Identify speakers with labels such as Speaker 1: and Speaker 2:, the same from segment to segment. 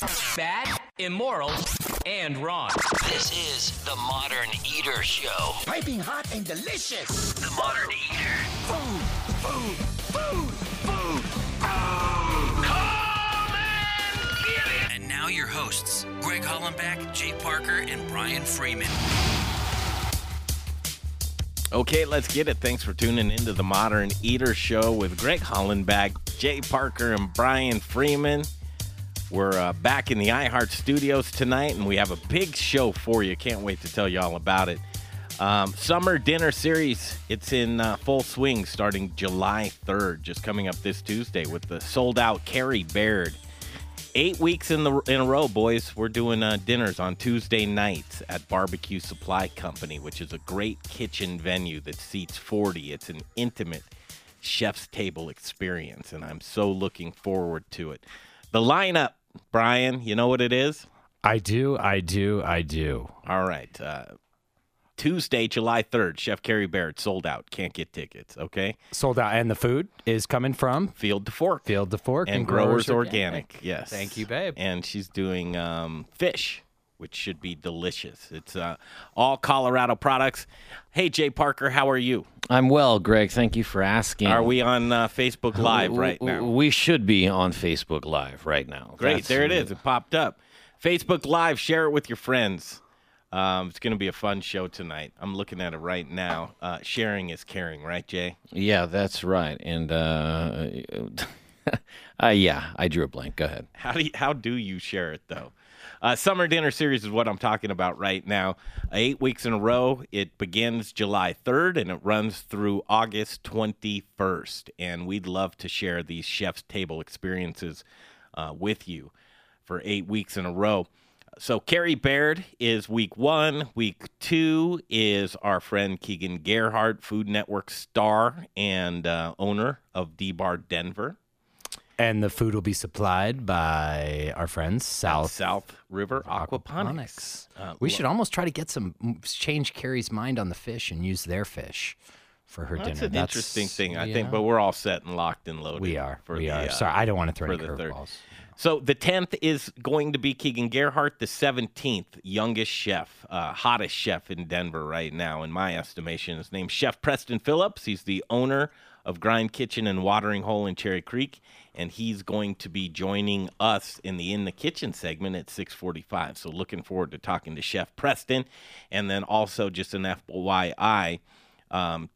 Speaker 1: Bad, immoral, and wrong.
Speaker 2: This is the Modern Eater Show.
Speaker 3: Piping hot and delicious.
Speaker 2: The Modern Eater.
Speaker 3: Food, food, food, food, food.
Speaker 2: Come and get it. And now your hosts, Greg Hollenbach, Jay Parker, and Brian Freeman.
Speaker 4: Okay, let's get it. Thanks for tuning into the Modern Eater Show with Greg Hollenbach, Jay Parker, and Brian Freeman. We're uh, back in the iHeart studios tonight, and we have a big show for you. Can't wait to tell you all about it. Um, summer dinner series, it's in uh, full swing starting July 3rd, just coming up this Tuesday with the sold out Carrie Baird. Eight weeks in the in a row, boys. We're doing uh, dinners on Tuesday nights at Barbecue Supply Company, which is a great kitchen venue that seats 40. It's an intimate chef's table experience, and I'm so looking forward to it. The lineup, Brian, you know what it is?
Speaker 5: I do, I do, I do.
Speaker 4: All right. Uh, Tuesday, July 3rd, Chef Carrie Baird sold out. Can't get tickets, okay?
Speaker 5: Sold out, and the food is coming from
Speaker 4: Field to Fork.
Speaker 5: Field to Fork
Speaker 4: and, Growers, Organic. Yes.
Speaker 5: Thank you, babe.
Speaker 4: And she's doing um, fish, which should be delicious. It's uh, all Colorado products. Hey, Jay Parker, how are you?
Speaker 6: I'm well, Greg. Thank you for asking.
Speaker 4: Are we on uh, Facebook Live
Speaker 6: W-
Speaker 4: right now?
Speaker 6: We should be on Facebook Live right now.
Speaker 4: Great.
Speaker 6: That's-
Speaker 4: there it is. It popped up. Facebook Live. Share it with your friends. Um, it's going to be a fun show tonight. I'm looking at it right now. Uh, sharing is caring, right, Jay?
Speaker 6: Yeah, that's right. And uh, uh, yeah, I drew a blank. Go ahead.
Speaker 4: How do you, how do you share it though? Uh, Summer dinner series is what I'm talking about right now. Eight weeks in a row. It begins July 3rd and it runs through August 21st. And we'd love to share these chef's table experiences uh, with you for eight weeks in a row. So Carrie Baird is week one. Week two is our friend Keegan Gerhardt, Food Network star and uh, owner of D Bar Denver.
Speaker 5: And the food will be supplied by our friends South
Speaker 4: South River Aquaponics. Uh,
Speaker 5: we should almost try to get some change Carrie's mind on the fish and use their fish for her
Speaker 4: That's
Speaker 5: dinner.
Speaker 4: That's an interesting thing, I think,
Speaker 5: yeah.
Speaker 4: but we're all set and locked and loaded.
Speaker 5: we are.
Speaker 4: For
Speaker 5: we
Speaker 4: the,
Speaker 5: are.
Speaker 4: uh,
Speaker 5: Sorry, I don't want to throw any curveballs.
Speaker 4: So the 10th is going to be Keegan Gerhardt, the 17th youngest chef, uh, hottest chef in Denver right now, in my estimation. His name's Chef Preston Phillips. He's the owner of Grind Kitchen and Watering Hole in Cherry Creek, and he's going to be joining us in the In the Kitchen segment at 6:45. So looking forward to talking to Chef Preston, and then also just an FYI. Um,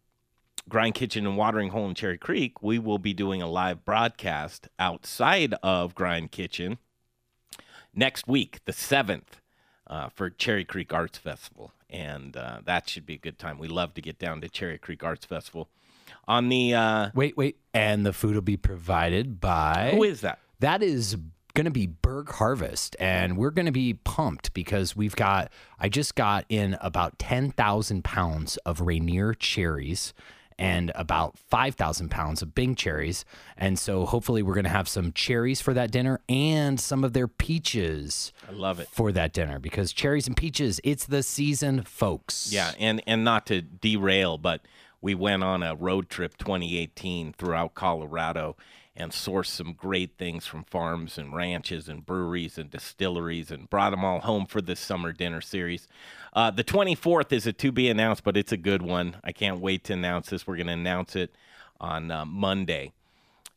Speaker 4: Grind Kitchen and Watering Hole in Cherry Creek, we will be doing a live broadcast outside of Grind Kitchen next week, the 7th, uh, for Cherry Creek Arts Festival. And uh, that should be a good time. We love to get down to Cherry Creek Arts Festival. On the, uh,
Speaker 5: Wait, wait. And the food will be provided by.
Speaker 4: who is that?
Speaker 5: That is going to be Berg Harvest, and we're going to be pumped because we've got. I just got in about ten thousand pounds of Rainier cherries. And about 5,000 pounds of Bing cherries. And so hopefully, we're going to have some cherries for that dinner and some of their peaches
Speaker 4: I love it.
Speaker 5: for that dinner because cherries and peaches, it's the season, folks.
Speaker 4: Yeah, and and not to derail, but we went on a road trip 2018 throughout Colorado and sourced some great things from farms and ranches and breweries and distilleries and brought them all home for this summer dinner series. Uh, the 24th is a to be announced, but it's a good one. I can't wait to announce this. We're going to announce it on uh, Monday.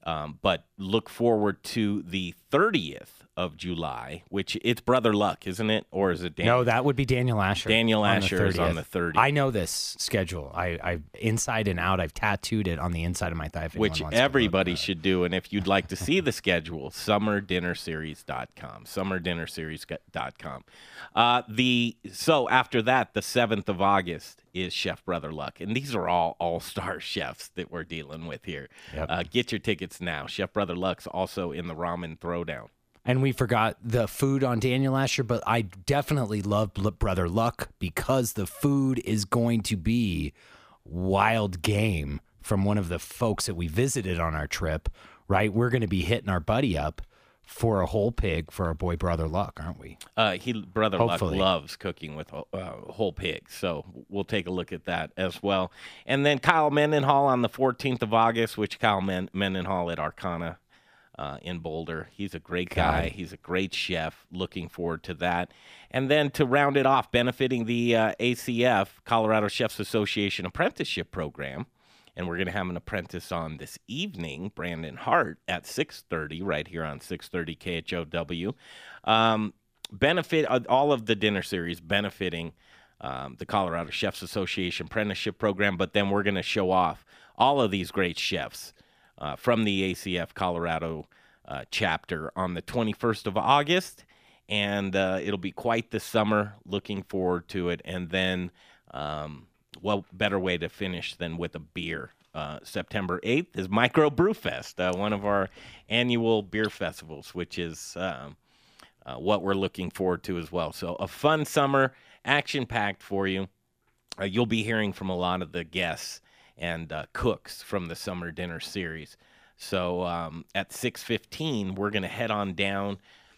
Speaker 4: Um, but look forward to the 30th of July, which it's Brother Luck, isn't it? Or is it Daniel?
Speaker 5: No, that would be Daniel Asher.
Speaker 4: Daniel Asher is on the
Speaker 5: 30th.
Speaker 4: 30th.
Speaker 5: I know this schedule. I, I inside and out. I've tattooed it on the inside of my thigh.
Speaker 4: which
Speaker 5: wants to look
Speaker 4: everybody should do. And if you'd like to see the schedule, summerdinnerseries.com. Summerdinnerseries.com. Uh, the so after that, the seventh of August is Chef Brother Luck, and these are all all-star chefs that we're dealing with here.
Speaker 5: Yep.
Speaker 4: Uh, get your tickets now. Chef Brother Luck's also in the Ramen Throwdown.
Speaker 5: And we forgot the food on Daniel last year, but I definitely love Brother Luck because the food is going to be wild game from one of the folks that we visited on our trip, right? We're going to be hitting our buddy up for a whole pig for our boy Brother Luck, aren't we?
Speaker 4: Uh, he brother
Speaker 5: Hopefully.
Speaker 4: Luck loves cooking with uh, whole pigs, so we'll take a look at that as well. And then Kyle Mendenhall on the 14th of August, which Kyle Men- Mendenhall at Arcana uh, in Boulder. He's a great guy. He's a great chef. Looking forward to that. And then to round it off, benefiting the uh, ACF, Colorado Chefs Association Apprenticeship Program. And we're going to have an apprentice on this evening, Brandon Hart, at 6.30, right here on 6.30 KHOW. Um, benefit, uh, all of the dinner series benefiting um, the Colorado Chefs Association Apprenticeship Program, but then we're going to show off all of these great chefs uh, from the ACF Colorado uh, chapter on the 21st of August. And uh, it'll be quite the summer. Looking forward to it. And then, um, better way to finish than with a beer. Uh, September 8th is Micro Brew Fest, uh, one of our annual beer festivals, which is um, uh, what we're looking forward to as well. So, a fun summer, action packed for you. you'll be hearing from a lot of the guests and uh, cooks from the summer dinner series. So um, at 6:15, we're going to head on down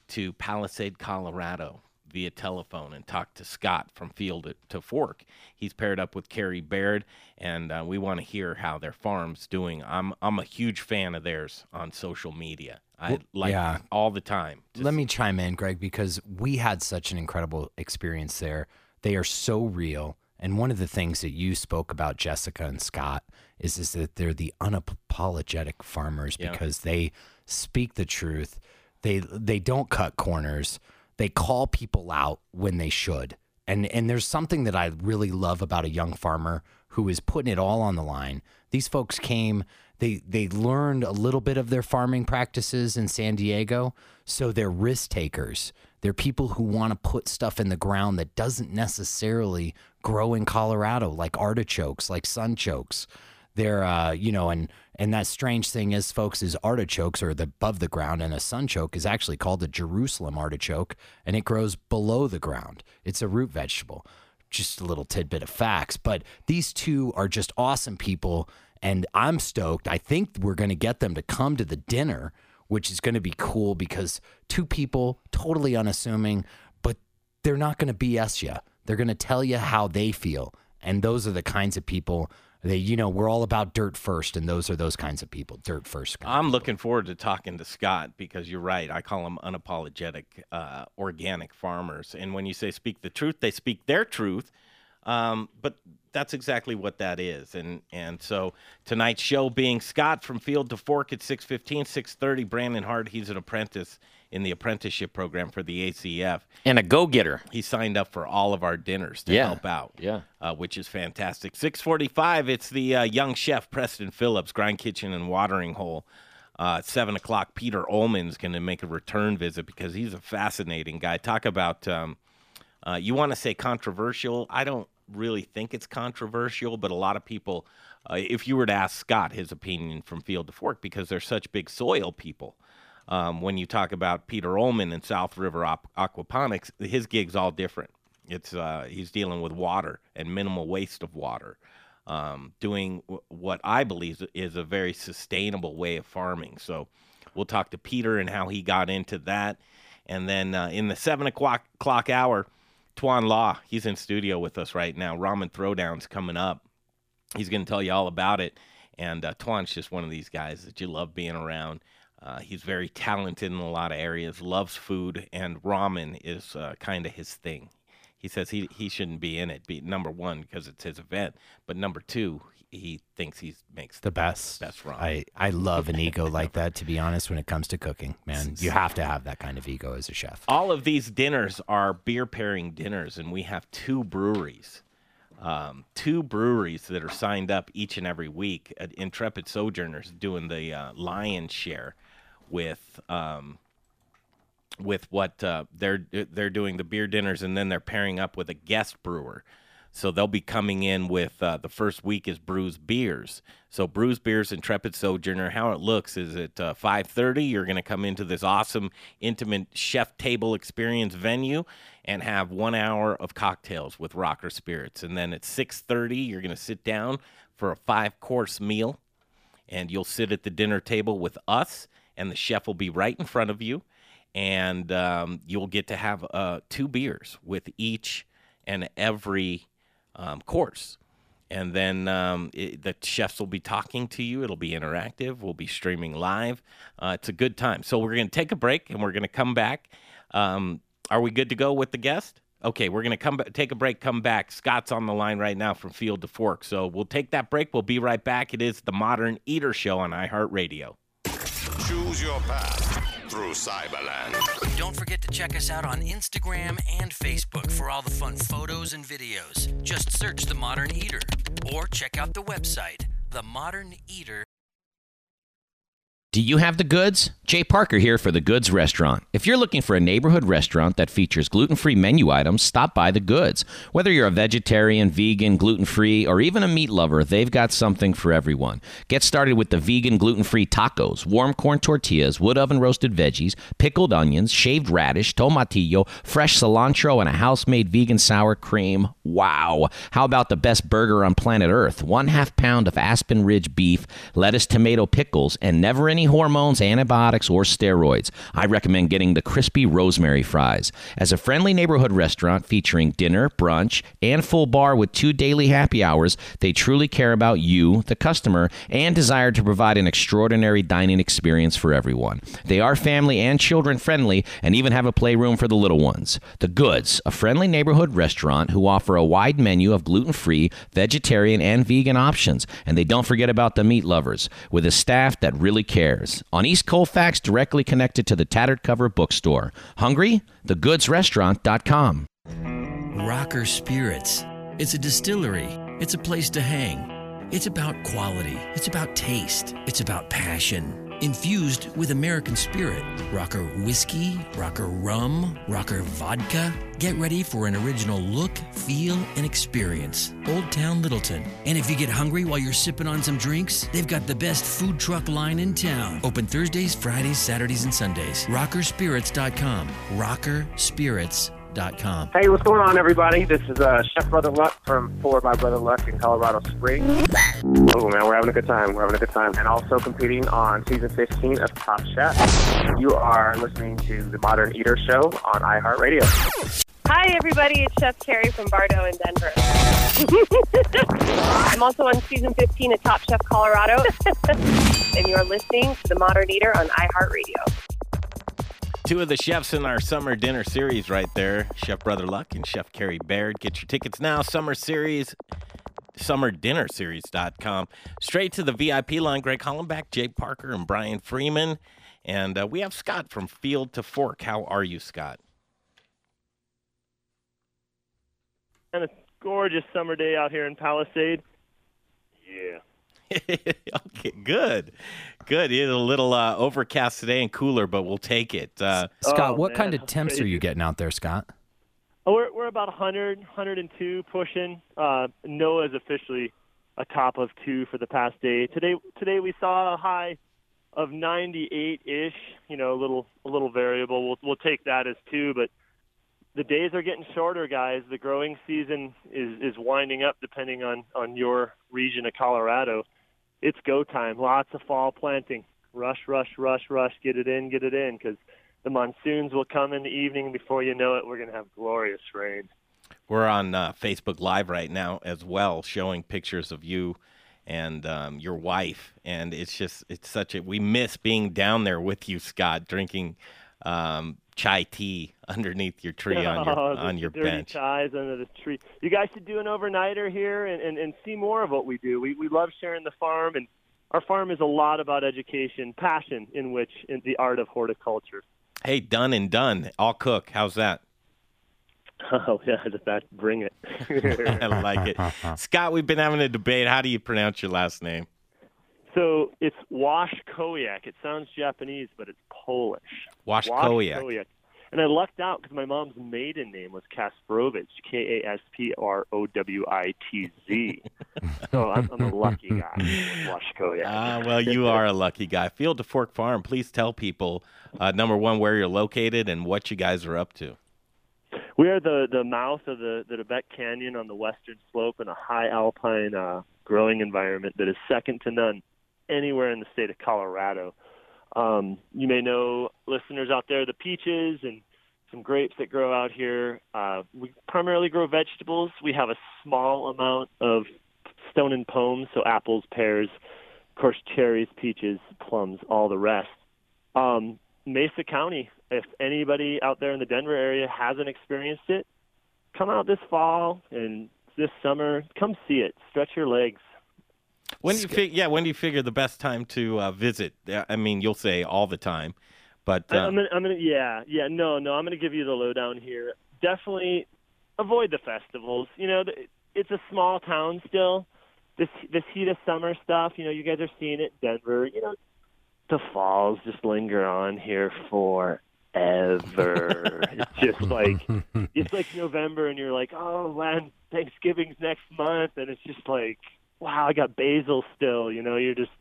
Speaker 4: to Palisade, Colorado, via telephone and talk to Scott from Field to Fork. He's paired up with Carrie Baird, and uh, we want to hear how their farm's doing. I'm I'm a huge fan of theirs on social media. I
Speaker 5: Well,
Speaker 4: like
Speaker 5: yeah.
Speaker 4: all the time.
Speaker 5: Let me chime in, Greg, because we had such an incredible experience there. They are so real. And one of the things that you spoke about, Jessica and Scott, is, is that they're the unapologetic farmers
Speaker 4: Yeah.
Speaker 5: because they speak the truth. They they don't cut corners. They call people out when they should. And and there's something that I really love about a young farmer who is putting it all on the line. These folks came, they they learned a little bit of their farming practices in San Diego, so they're risk takers. They're people who want to put stuff in the ground that doesn't necessarily grow in Colorado, like artichokes, like sunchokes. They're, uh, you know, and and that strange thing is, folks, is artichokes are the, above the ground, and a sunchoke is actually called a Jerusalem artichoke, and it grows below the ground. It's a root vegetable. Just a little tidbit of facts, but these two are just awesome people, and I'm stoked. I think we're going to get them to come to the dinner, which is going to be cool because two people, totally unassuming, but they're not going to BS you. They're going to tell you how they feel. And those are the kinds of people that, you know, we're all about dirt first. And those are those kinds of people, dirt first.
Speaker 4: I'm looking forward to talking to Scott because you're right. I call them unapologetic uh, organic farmers. And when you say speak the truth, they speak their truth. Um, but that's exactly what that is. And and so tonight's show being Scott from Field to Fork at 6:15, 6:30. Brandon Hart, he's an apprentice in the apprenticeship program for the ACF.
Speaker 6: And a go getter.
Speaker 4: He signed up for all of our dinners to
Speaker 6: Yeah.
Speaker 4: help out.
Speaker 6: Yeah.
Speaker 4: Uh, which is fantastic. 645, it's the uh, young chef, Preston Phillips, Grind Kitchen and Watering Hole. Uh, at 7 o'clock, Peter Ullman's going to make a return visit because he's a fascinating guy. Talk about, um, uh, you want to say controversial. I don't really think it's controversial, but a lot of people, uh, if you were to ask Scott his opinion from field to fork, because they're such big soil people, um, when you talk about Peter Ullman and South River Op- Aquaponics, his gig's all different. It's uh, he's dealing with water and minimal waste of water, um, doing w- what I believe is a very sustainable way of farming. So we'll talk to Peter and how he got into that, and then uh, in the seven o'clock clock hour, Tuan Law he's in studio with us right now. Ramen Throwdown's coming up he's going to tell you all about it. And uh, Twan's just one of these guys that you love being around. Uh, he's very talented in a lot of areas, loves food, and ramen is uh, kind of his thing. He says he, he shouldn't be in it, be, number one, because it's his event, but number two, he thinks he makes
Speaker 5: the best.
Speaker 4: Best ramen.
Speaker 5: I, I love an ego like that, to be honest, when it comes to cooking, man. You have to have that kind of ego as a chef.
Speaker 4: all of these dinners are beer pairing dinners, and we have two breweries. Um, two breweries that are signed up each and every week. Uh, Intrepid Sojourners doing the uh, lion's share with um, with what uh, they're they're doing the beer dinners, and then they're pairing up with a guest brewer. So they'll be coming in with uh, the first week is Bruz Beers. So Bruz Beers, Intrepid Sojourner. How it looks is at uh, 5:30. You're going to come into this awesome, intimate chef table experience venue and have one hour of cocktails with Rocker Spirits, and then at 6:30 you're going to sit down for a five-course meal, and you'll sit at the dinner table with us, and the chef will be right in front of you, and um, you'll get to have uh, two beers with each and every um, course. and then um, it, the chefs will be talking to you. It'll be interactive. We'll be streaming live. Uh, it's a good time. So we're going to take a break, and we're going to come back. Um, are we good to go with the guest? Okay, we're going to come take a break, come back. Scott's on the line right now from Field to Fork. So we'll take that break. We'll be right back. It is the Modern Eater Show on iHeartRadio.
Speaker 7: Choose your path through Cyberland.
Speaker 2: Don't forget to check us out on Instagram and Facebook for all the fun photos and videos. Just search The Modern Eater or check out the website, The Modern Eater.
Speaker 6: Do you have the goods? Jay Parker here for The Goods Restaurant. If you're looking for a neighborhood restaurant that features gluten free menu items, stop by The Goods. Whether you're a vegetarian, vegan, gluten free, or even a meat lover, they've got something for everyone. Get started with the vegan gluten free tacos, warm corn tortillas, wood oven roasted veggies, pickled onions, shaved radish, tomatillo, fresh cilantro, and a house made vegan sour cream. Wow. How about the best burger on planet Earth? One half pound of Aspen Ridge beef, lettuce, tomato, pickles, and never any hormones, antibiotics, or steroids. I recommend getting the crispy rosemary fries. As a friendly neighborhood restaurant featuring dinner, brunch, and full bar with two daily happy hours, they truly care about you, the customer, and desire to provide an extraordinary dining experience for everyone. They are family and children friendly and even have a playroom for the little ones. The Goods, a friendly neighborhood restaurant who offer a wide menu of gluten free, vegetarian, and vegan options. And they don't forget about the meat lovers, with a staff that really cares. On East Colfax, directly connected to the Tattered Cover Bookstore. Hungry? TheGoodsRestaurant.com.
Speaker 2: Rocker Spirits. It's a distillery. It's a place to hang. It's about quality. It's about taste. It's about passion. Infused with American spirit. Rocker whiskey, rocker rum, rocker vodka. Get ready for an original look, feel, and experience. Old Town Littleton. And if you get hungry while you're sipping on some drinks, they've got the best food truck line in town. Open Thursdays, Fridays, Saturdays, and Sundays. Rockerspirits.com. Rockerspirits.com.
Speaker 8: Hey, what's going on, everybody? This is uh, Chef Brother Luck from Four by Brother Luck in Colorado Springs. Oh, man, we're having a good time. We're having a good time. And also competing on season 15 of Top Chef. You are listening to the Modern Eater Show on iHeartRadio.
Speaker 9: Hi, everybody. It's Chef Carrie from Bar Dough in Denver. I'm also on season 15 of Top Chef Colorado. and you're listening to The Modern Eater on iHeartRadio.
Speaker 4: Two of the chefs in our summer dinner series right there, Chef Brother Luck and Chef Carrie Baird. Get your tickets now, summer series, summerdinnerseries.com. Straight to the VIP line, Greg Hollenbach, Jay Parker, and Brian Freeman. And uh, we have Scott from Field to Fork. How are you, Scott?
Speaker 10: And a gorgeous summer day out here in Palisade. Yeah.
Speaker 4: okay, good, good. It's a little uh, overcast today and cooler, but we'll take it. Uh,
Speaker 5: Scott,
Speaker 10: Oh,
Speaker 5: what
Speaker 10: man,
Speaker 5: kind of
Speaker 10: that's
Speaker 5: temps are you getting out there, Scott?
Speaker 10: Oh, we're we're about 100, 102 pushing. Uh, NOAA's officially a top of two for the past day. Today today we saw a high of 98 ish. You know, a little a little variable. We'll we'll take that as two, but the days are getting shorter, guys. The growing season is is winding up, depending on on your region of Colorado. It's go time. Lots of fall planting. Rush, rush, rush, rush. Get it in, get it in, because the monsoons will come in the evening. Before you know it, we're going to have glorious rain.
Speaker 4: we're on uh, Facebook Live right now as well, showing pictures of you and um, your wife. And it's just, it's such a, we miss being down there with you, Scott, drinking um, chai tea underneath your tree on your,
Speaker 10: Oh,
Speaker 4: on your
Speaker 10: dirty
Speaker 4: bench.
Speaker 10: ties under the tree. You guys should do an overnighter here and, and, and see more of what we do. We we love sharing the farm, and our farm is a lot about education, passion in which in the art of horticulture.
Speaker 4: Hey, done and done. I'll cook. How's that?
Speaker 10: Oh yeah, just that bring it.
Speaker 4: I like it. Scott, we've been having a debate. How do you pronounce your last name?
Speaker 10: so it's Wash Koyak. It sounds Japanese, but it's Polish.
Speaker 4: Washkowiak.
Speaker 10: And I lucked out because my mom's maiden name was Kasparovich, K A S P R O W I T Z. So I'm, I'm a lucky guy. Washkowiak.
Speaker 4: Ah, well, you are a lucky guy. Field to Fork Farm. Please tell people, uh, number one, where you're located and what you guys are up to.
Speaker 10: We are the, the mouth of the, the De Beque Canyon on the western slope in a high alpine uh, growing environment that is second to none anywhere in the state of Colorado. Um, you may know listeners out there the peaches and some grapes that grow out here. Uh, we primarily grow vegetables. We have a small amount of stone and pomes, so apples, pears, of course, cherries, peaches, plums, all the rest. Um, Mesa County, if anybody out there in the Denver area hasn't experienced it, come out this fall and this summer. Come see it. Stretch your legs.
Speaker 4: When do you fig- yeah, when do you figure the best time to uh, visit? I mean, you'll say all the time, but
Speaker 10: I-
Speaker 4: uh,
Speaker 10: I'm gonna, I'm gonna, yeah, yeah, no, no, I'm gonna give you the lowdown here. Definitely avoid the festivals. You know, it's a small town still. This this heat of summer stuff, you know, you guys are seeing it, Denver. You know, the falls just linger on here forever. it's just like it's like November, and you're like, oh man, Thanksgiving's next month, and it's just like, wow, I got basil still. You know, you're just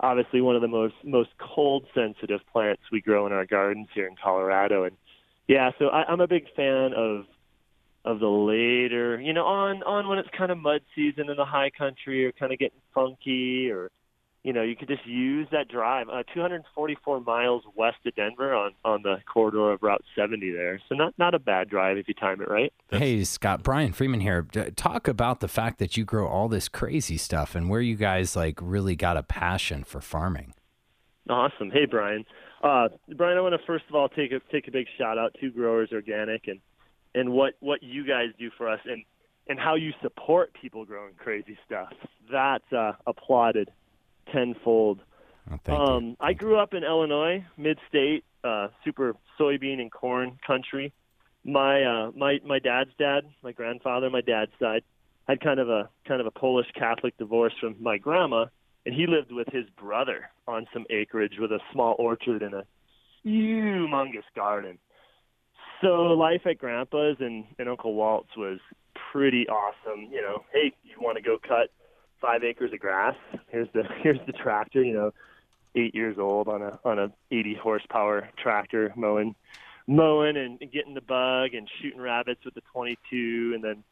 Speaker 10: obviously one of the most most cold sensitive plants we grow in our gardens here in Colorado, and yeah, so I, I'm a big fan of of the later, you know, on on when it's kind of mud season in the high country or kind of getting funky or you know, you could just use that drive. Uh, 244 miles west of Denver on on the corridor of Route 70 there. So not not a bad drive if you time it right.
Speaker 5: Hey, Scott, Brian Freeman here. Talk about the fact that you grow all this crazy stuff and where you guys like really got a passion for farming.
Speaker 10: Awesome. Hey, Brian. Uh, Brian, I want to first of all take a take a big shout out to Growers Organic and and what what you guys do for us and and how you support people growing crazy stuff. That's uh, applauded tenfold. um, I grew up in Illinois, mid-state, uh, super soybean and corn country. My uh, my my dad's dad, my grandfather, my dad's side, had kind of a kind of a Polish Catholic divorce from my grandma, and he lived with his brother on some acreage with a small orchard and a humongous garden. So life at Grandpa's and, and Uncle Walt's was pretty awesome. You know, hey, you want to go cut five acres of grass? Here's the here's the tractor. You know, eight years old on a on a 80 horsepower tractor mowing mowing and getting the bug and shooting rabbits with the 22 and then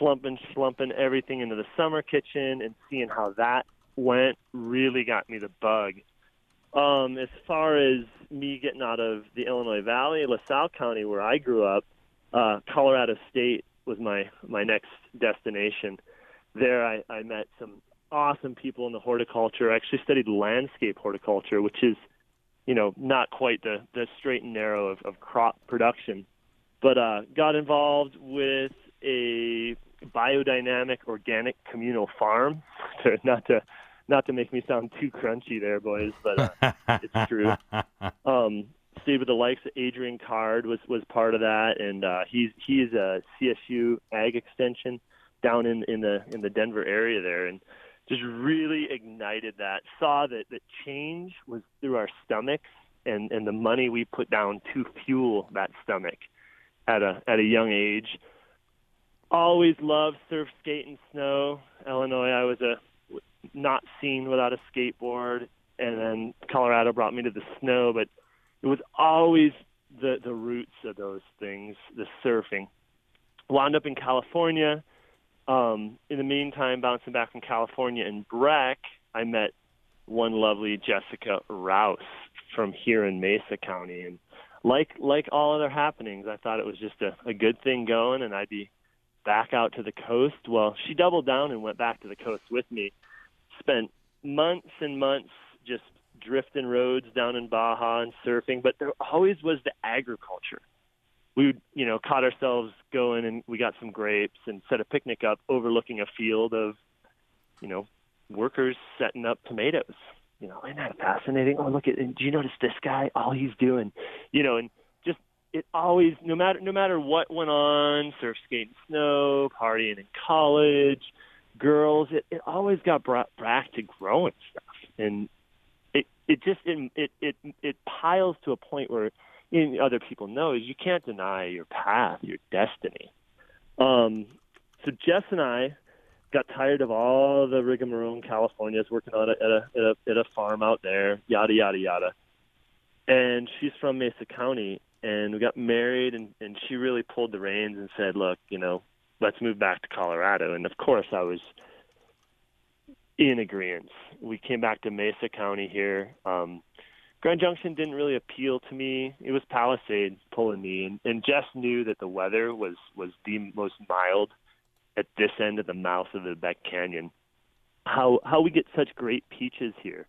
Speaker 10: flumping slumping everything into the summer kitchen and seeing how that went really got me the bug. Um, as far as me getting out of the Illinois Valley, LaSalle County, where I grew up, uh, Colorado State was my my next destination. There, I, I met some awesome people in the horticulture. I actually studied landscape horticulture, which is, you know, not quite the the straight and narrow of, of crop production, but uh, got involved with a biodynamic organic communal farm. Not to not to make me sound too crunchy there, boys, but uh, it's true. Um, stayed with the likes of Adrian Card was was part of that, and uh, he's he's a CSU Ag Extension down in in the in the Denver area there, and just really ignited that. Saw that that change was through our stomachs and and the money we put down to fuel that stomach at a at a young age. Always loved surf, skate, and snow. Illinois, I was a not seen without a skateboard, and then Colorado brought me to the snow. But it was always the the roots of those things, the surfing. Wound up in California. Um, in the meantime, bouncing back from California and Breck, I met one lovely Jessica Rouse from here in Mesa County, and like like all other happenings, I thought it was just a, a good thing going, and I'd be back out to the coast. Well, she doubled down and went back to the coast with me. Spent months and months just drifting roads down in Baja and surfing, but there always was the agriculture. We, you know, caught ourselves going and we got some grapes and set a picnic up overlooking a field of, you know, workers setting up tomatoes. You know, isn't that fascinating? Oh, look at, do you notice this guy? All he's doing, you know, and just it always, no matter no matter what went on, surf, skate, and snow, partying in college, girls, it, it always got brought back to growing stuff, and it it just it it it, it piles to a point where know, other people know is you can't deny your path, your destiny. Um, so Jess and I got tired of all the rigmarole in California. I was working on at a, at a at a farm out there, yada yada yada. And she's from Mesa County, and we got married, and and she really pulled the reins and said, "Look, you know, let's move back to Colorado." And of course, I was in agreement. We came back to Mesa County here. Um, Grand Junction didn't really appeal to me. It was Palisades pulling me, and, and Jess knew that the weather was was the most mild at this end of the mouth of the Beck Canyon. how how we get such great peaches here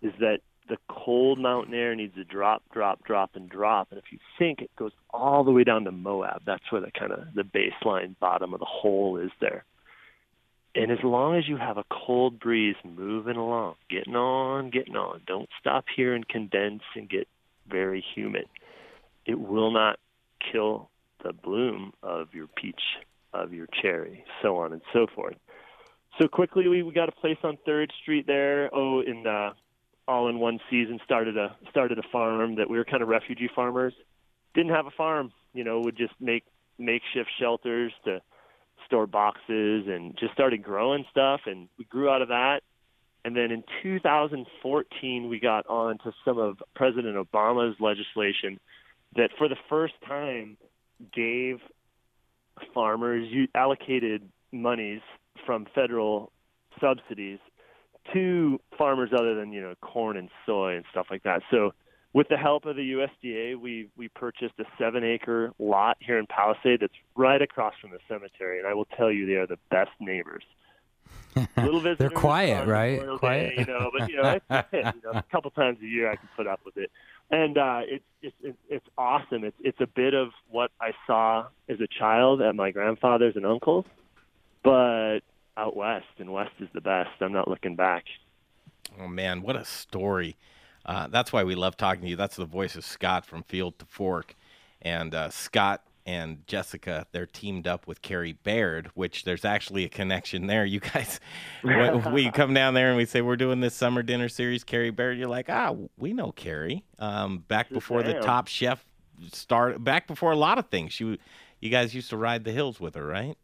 Speaker 10: is that the cold mountain air needs to drop, drop, drop, and drop. And if you think it goes all the way down to Moab, that's where the kind of the baseline bottom of the hole is there. And as long as you have a cold breeze moving along, getting on, getting on, don't stop here and condense and get very humid. It will not kill the bloom of your peach, of your cherry, so on and so forth. So quickly, we, we got a place on Third Street there. Oh, in uh, all in one season, started a started a farm that we were kind of refugee farmers. Didn't have a farm, you know, would just make makeshift shelters to store boxes and just started growing stuff and we grew out of that. And then in 2014 we got on to some of president obama's legislation that for the first time gave farmers allocated monies from federal subsidies to farmers other than you know corn and soy and stuff like that. So with the help of the USDA, we we purchased a seven acre lot here in Palisade that's right across from the cemetery, and I will tell you they are the best neighbors. Little visitors,
Speaker 5: They're quiet, right?
Speaker 10: Day,
Speaker 5: quiet,
Speaker 10: you know. But you know, it's, you know, a couple times a year I can put up with it, and uh, it's it's it's awesome. It's it's a bit of what I saw as a child at my grandfather's and uncles, but out west, and west is the best. I'm not looking back.
Speaker 4: Oh man, what a story! Uh, that's why we love talking to you. That's the voice of Scott from Field to Fork. And uh, Scott and Jessica, they're teamed up with Carrie Baird, which there's actually a connection there. You guys, when we come down there and we say we're doing this summer dinner series, Carrie Baird, you're like, ah, we know Carrie. Um, back before the. Top Chef started, back before a lot of things. You, you guys used to ride the hills with her, right?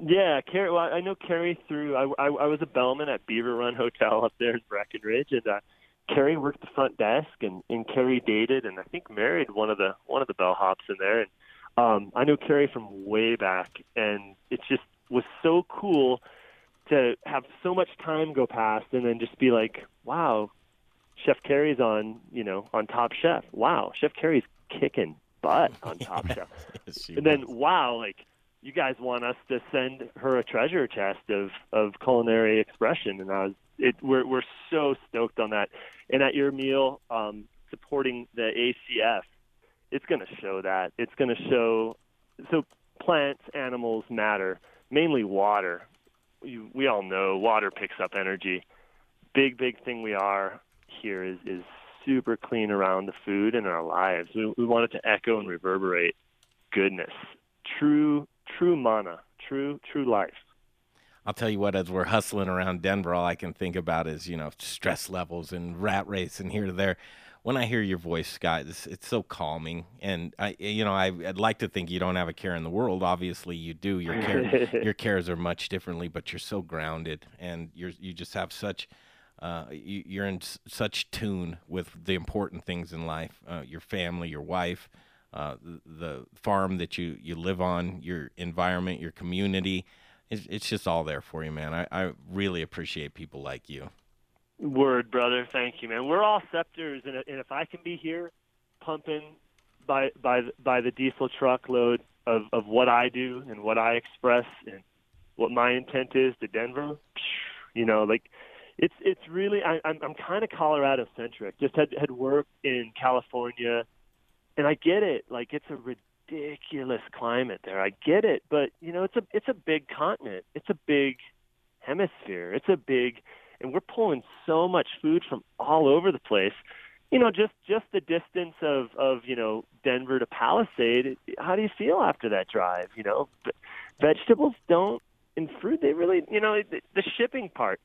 Speaker 10: Yeah, Carrie. Well, I know Carrie through. I, I, I was a bellman at Beaver Run Hotel up there in Breckenridge, and uh, Carrie worked the front desk, and, and Carrie dated, and I think married one of the one of the bellhops in there. And um, I know Carrie from way back, and it just was so cool to have so much time go past, and then just be like, wow, Chef Carrie's on, you know, on Top Chef. Wow, Chef Carrie's kicking butt on Top Chef.
Speaker 4: Yes,
Speaker 10: and then wow, like you guys want us to send her a treasure chest of of culinary expression, and I was it. We're we're so stoked on that. And at your meal, um, supporting the ACF, it's going to show that. It's going to show. So plants, animals matter. Mainly water. You, we all know water picks up energy. Big big thing we are here is is super clean around the food and our lives. We, we want it to echo and reverberate goodness, true, true mana, true, true life.
Speaker 4: I'll tell you what, as we're hustling around Denver, all I can think about is, you know, stress levels and rat race and here to there. When I hear your voice, Scott, it's, it's so calming. And I, you know, I, I'd like to think you don't have a care in the world. Obviously, you do. Your care, your cares are much differently, but you're so grounded, and you're you just have such, uh, you, you're in s- such tune with the important things in life, uh, your family, your wife, uh, the, farm that you you live on, your environment, your community it's, it's just all there for you, man. I, I really appreciate people like you.
Speaker 10: Word, brother. Thank you, man. We're all scepters, and, and if I can be here, pumping by by by the diesel truckload of of what I do and what I express and what my intent is to Denver, you know, like it's it's really I, I'm I'm kind of Colorado centric. Just had had worked in California, and I get it. Like it's a ridiculous climate there. I get it, but you know, it's a it's a big continent. It's a big hemisphere. It's a big, and we're pulling so much food from all over the place. You know, just just the distance of of you know Denver to Palisade. How do you feel after that drive? You know, vegetables don't and fruit. They really, you know, the, the shipping part.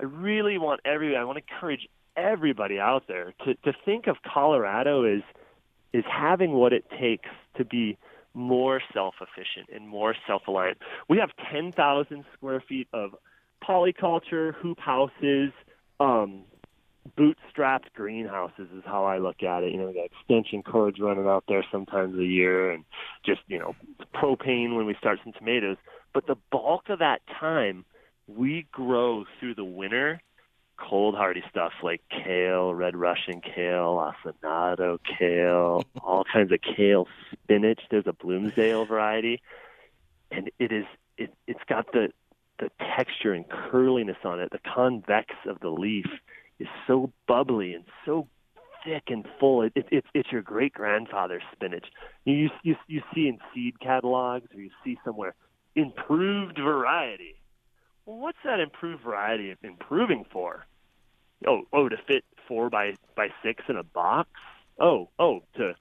Speaker 10: I really want everybody. I want to encourage everybody out there to to think of Colorado as is having what it takes to be more self-efficient and more self-reliant. We have 10,000 square feet of polyculture, hoop houses, um, bootstrapped greenhouses is how I look at it. You know, we got extension cords running out there sometimes a year and just, you know, propane when we start some tomatoes. But the bulk of that time, we grow through the winter cold hardy stuff like kale, red Russian kale, acinato kale, all kinds of kale, spinach. There's a Bloomsdale variety, and it is it it's got the the texture and curliness on it, the convex of the leaf is so bubbly and so thick and full. It, it, it's it's your great grandfather's spinach. You, you you see in seed catalogs or you see somewhere improved variety. Well, what's that improved variety improving for? Oh oh to fit four by by six in a box. Oh oh to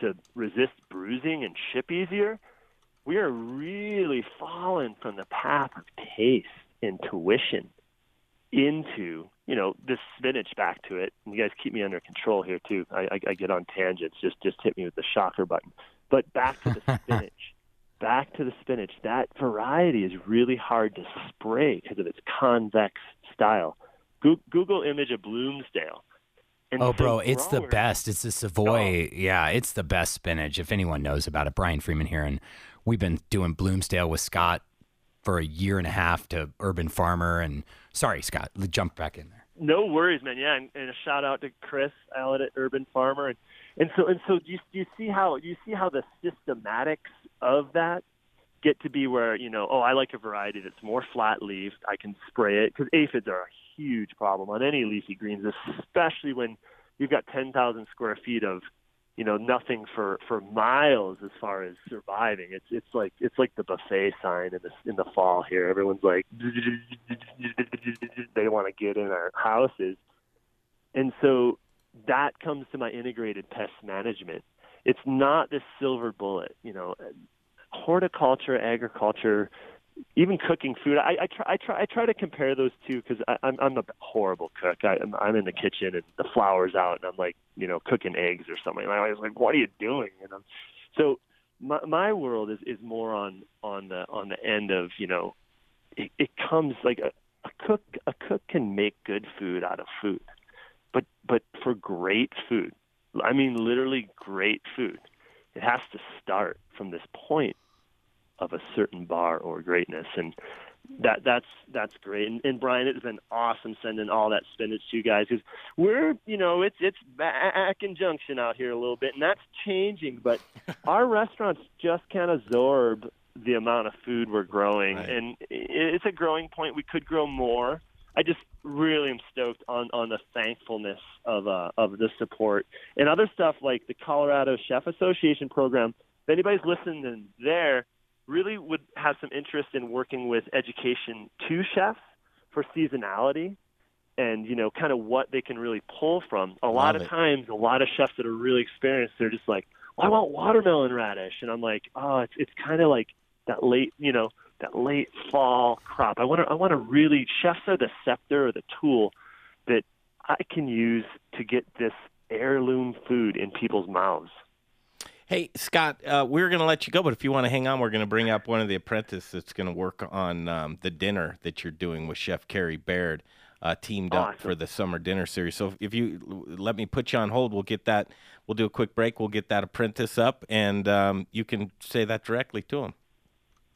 Speaker 10: to resist bruising and ship easier. We are really falling from the path of taste and tuition into you know this spinach back to it. And you guys keep me under control here too. I, I, I get on tangents. Just just hit me with the shocker button. But back to the spinach. Back to the spinach. That variety is really hard to spray because of its convex style. Google image of Bloomsdale.
Speaker 5: And oh, so bro, it's the best. It's the Savoy. Oh. Yeah, it's the best spinach. If anyone knows about it, Brian Freeman here, and we've been doing Bloomsdale with Scott for a year and a half to Urban Farmer. And sorry, Scott, jump back in there.
Speaker 10: No worries, man. Yeah, and, and a shout out to Chris Allen at Urban Farmer, and and so and so. Do you, do you see how do you see how the systematics of that get to be where you know? Oh, I like a variety that's more flat leaved. I can spray it because aphids are a huge problem on any leafy greens, especially when you've got 10,000 square feet of you know nothing for for miles as far as surviving it's it's like it's like the buffet sign in the in the fall here everyone's like they want to get in our houses and so that comes to my integrated pest management it's not this silver bullet you know horticulture agriculture even cooking food, I, I try I try I try to compare those two because I'm I'm a horrible cook. I, I'm I'm in the kitchen and the flour's out and I'm like you know cooking eggs or something. And I was like, what are you doing? And I'm, so my my world is is more on on the on the end of you know it, it comes like a, a cook a cook can make good food out of food, but but for great food, I mean literally great food, it has to start from this point of a certain bar or greatness and that that's that's great and, and Brian it's been awesome sending all that spinach to you guys because we're you know it's it's back in junction out here a little bit and that's changing but our restaurants just can't absorb the amount of food we're growing right. and it's a growing point we could grow more I just really am stoked on on the thankfulness of uh of the support. And other stuff like the Colorado Chef Association program if anybody's listening there really would have some interest in working with education to chefs for seasonality and you know kind of what they can really pull from. A lot of it. times a lot of chefs that are really experienced they're just like well, i want watermelon radish. And i'm like oh it's it's kind of like that late you know that late fall crop i want to i want to really chefs are the scepter or the tool that i can use to get this heirloom food in people's mouths
Speaker 4: Hey, Scott, uh, we're going to let you go, but if you want to hang on, we're going to bring up one of the apprentices that's going to work on um, the dinner that you're doing with Chef Carrie Baird, uh, teamed awesome. up for the summer dinner series. So if you let me put you on hold, we'll get that. We'll do a quick break. We'll get that apprentice up, and um, you can say that directly to him.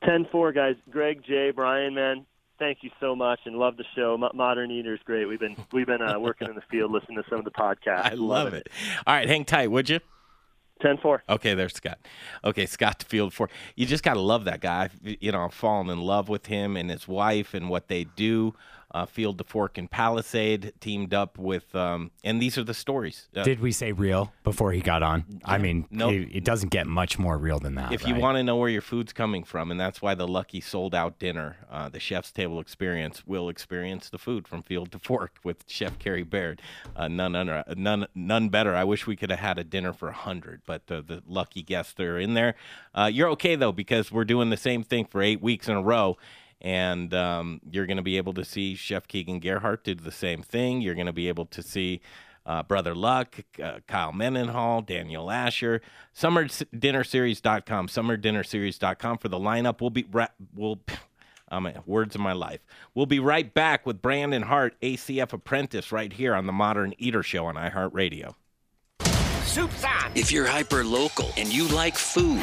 Speaker 10: 10-4, guys. Greg, Jay, Brian, man, thank you so much and love the show. Modern Eater's great. We've been we've been uh, working in the field, listening to some of the podcasts.
Speaker 4: I love, love it. it. All right, hang tight, would you?
Speaker 10: 10 4.
Speaker 4: Okay, there's Scott. Okay, Scott Field 4. You just got to love that guy. You know, I'm falling in love with him and his wife and what they do uh, Field to Fork and Palisade teamed up with, um, and these are the stories.
Speaker 5: Uh, Did we say real before he got on? Yeah, I mean, no, it, it, doesn't get much more real than that.
Speaker 4: If
Speaker 5: right?
Speaker 4: you want to know where your food's coming from, and that's why the lucky sold out dinner, uh, the Chef's Table Experience, will experience the food from Field to Fork with Chef Carrie Baird. Uh, none, under, none, none better. I wish we could have had a dinner for a hundred, but the, the lucky guests that are in there. Uh, you're okay though because we're doing the same thing for eight weeks in a row and um, you're going to be able to see Chef Keegan Gerhardt do the same thing. You're going to be able to see uh, Brother Luck, uh, Kyle Mendenhall, Daniel Asher, SummerDinnerSeries.com, SummerDinnerSeries.com for the lineup. We'll be ra- we'll. Um, words of my life. We'll be right back with Brandon Hart, ACF apprentice, right here on the Modern Eater Show on iHeartRadio.
Speaker 2: Soup's on. If you're hyper local and you like food,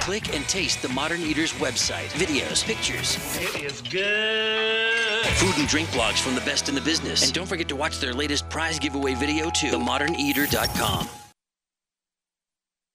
Speaker 2: click and taste the Modern Eaters website. Videos, pictures.
Speaker 3: It is good.
Speaker 2: Food and drink blogs from the best in the business. And don't forget to watch their latest prize giveaway video too. TheModernEater.com.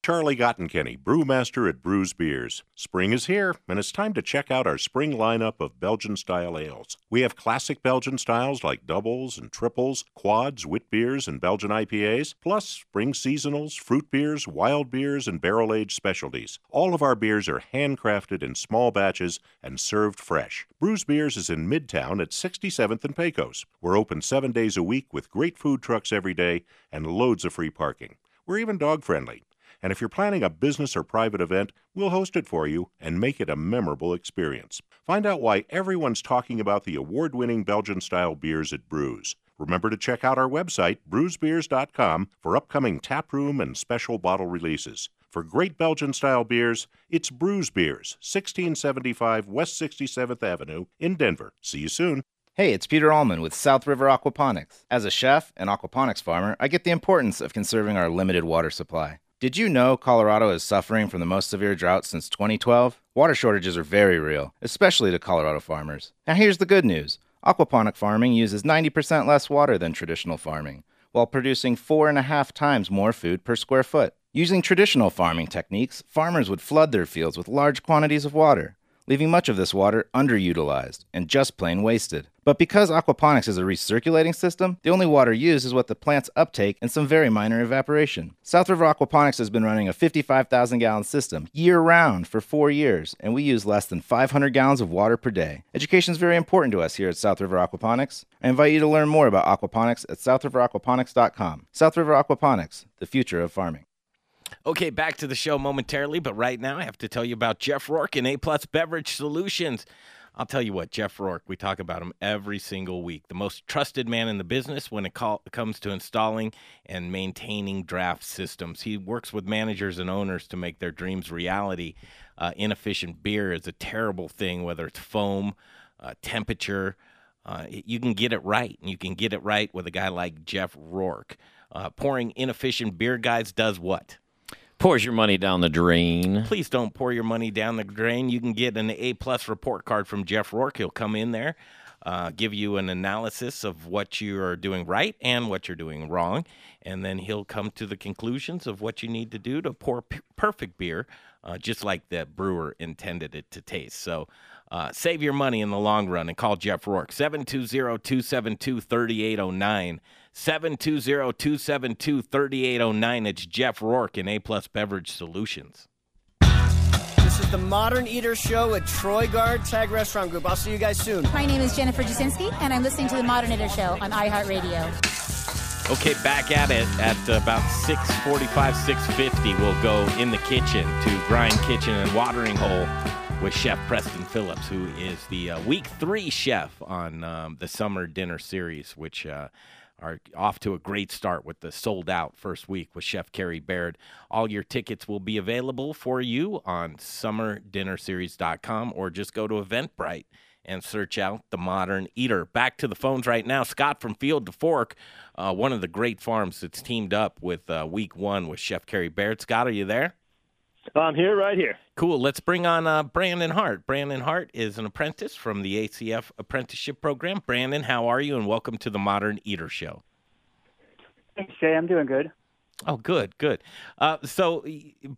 Speaker 11: Charlie Gottenkieny, brewmaster at Bruz Beers. Spring is here, and it's time to check out our spring lineup of Belgian style ales. We have classic Belgian styles like doubles and triples, quads, wit beers, and Belgian IPAs, plus spring seasonals, fruit beers, wild beers, and barrel aged specialties. All of our beers are handcrafted in small batches and served fresh. Bruz Beers is in Midtown at 67th and Pecos. We're open seven days a week with great food trucks every day and loads of free parking. We're even dog friendly. And if you're planning a business or private event, we'll host it for you and make it a memorable experience. Find out why everyone's talking about the award winning Belgian style beers at Bruz. Remember to check out our website, bruzbeers.com, for upcoming taproom and special bottle releases. For great Belgian style beers, it's Bruz Beers, 1675 West 67th Avenue in Denver. See you soon.
Speaker 12: Hey, it's Peter Allman with South River Aquaponics. As a chef and aquaponics farmer, I get the importance of conserving our limited water supply. Did you know Colorado is suffering from the most severe drought since 2012? Water shortages are very real, especially to Colorado farmers. Now, here's the good news aquaponic farming uses 90% less water than traditional farming, while producing four and a half times more food per square foot. Using traditional farming techniques, farmers would flood their fields with large quantities of water leaving much of this water underutilized and just plain wasted. But because aquaponics is a recirculating system, the only water used is what the plants uptake and some very minor evaporation. South River Aquaponics has been running a 55,000 gallon system year round for four years, and we use less than 500 gallons of water per day. Education is very important to us here at South River Aquaponics. I invite you to learn more about aquaponics at southriveraquaponics.com. South River Aquaponics, the future of farming.
Speaker 4: Okay, back to the show momentarily, but right now I have to tell you about Jeff Rourke and A Plus Beverage Solutions. I'll tell you what, Jeff Rourke, we talk about him every single week. The most trusted man in the business when it call, comes to installing and maintaining draft systems. He works with managers and owners to make their dreams reality. Uh, inefficient beer is a terrible thing, whether it's foam, uh, temperature. Uh, you can get it right, and you can get it right with a guy like Jeff Rourke. Uh, pouring inefficient beer guys does what?
Speaker 6: Pours your money down the drain.
Speaker 4: Please don't pour your money down the drain. You can get an A plus report card from Jeff Rourke. He'll come in there, uh, give you an analysis of what you are doing right and what you're doing wrong, and then he'll come to the conclusions of what you need to do to pour p- perfect beer, uh, just like the brewer intended it to taste. So. Uh, save your money in the long run and call Jeff Rourke 720 272 3809. 720-272-3809. It's Jeff Rourke in A Plus Beverage Solutions.
Speaker 13: This is the Modern Eater Show at Troy Guard Tag Restaurant Group. I'll see you guys soon.
Speaker 14: My name is Jennifer Jasinski, and I'm listening to the Modern Eater Show on iHeartRadio.
Speaker 4: Okay, back at it at about 645, 650. We'll go in the kitchen to Grind Kitchen and Watering Hole with Chef Preston Phillips, who is the uh, week three chef on um, the summer dinner series, which uh, are off to a great start with the sold out first week with Chef Carrie Baird. All your tickets will be available for you on summerdinnerseries.com or just go to Eventbrite and search out the modern eater. Back to the phones right now. Scott from Field to Fork, uh, one of the great farms that's teamed up with uh, week one with Chef Carrie Baird. Scott, are you there?
Speaker 10: I'm here, right here.
Speaker 4: Cool. Let's bring on uh, Brandon Hart. Brandon Hart is an apprentice from the ACF apprenticeship program. Brandon, how are you? And welcome to the Modern Eater Show.
Speaker 15: Thanks, Jay. I'm doing good.
Speaker 4: Oh, good, good. Uh, so,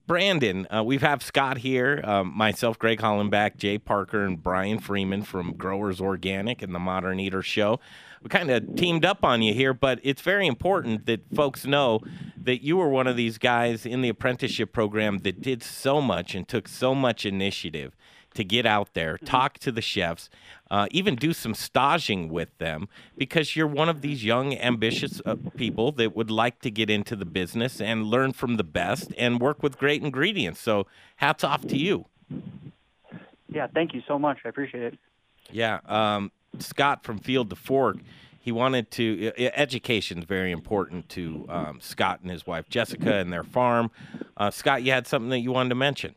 Speaker 4: Brandon, uh, we have Scott here, um, myself, Greg Hollenbach, Jay Parker, and Brian Freeman from Growers Organic and the Modern Eater Show. We kind of teamed up on you here, but it's very important that folks know that you were one of these guys in the apprenticeship program that did so much and took so much initiative to get out there,
Speaker 15: Mm-hmm.
Speaker 4: talk to the chefs, uh, even do some staging with them because you're one of these young, ambitious uh, people that would like to get into the business and learn from the best and work with great ingredients. So, hats off to you.
Speaker 15: Yeah, thank you so much. I appreciate it.
Speaker 4: Yeah. Um, Scott from Field to Fork, he wanted to, education is very important to um, Scott and his wife Jessica and their farm. Uh, Scott, you had something that you wanted to mention.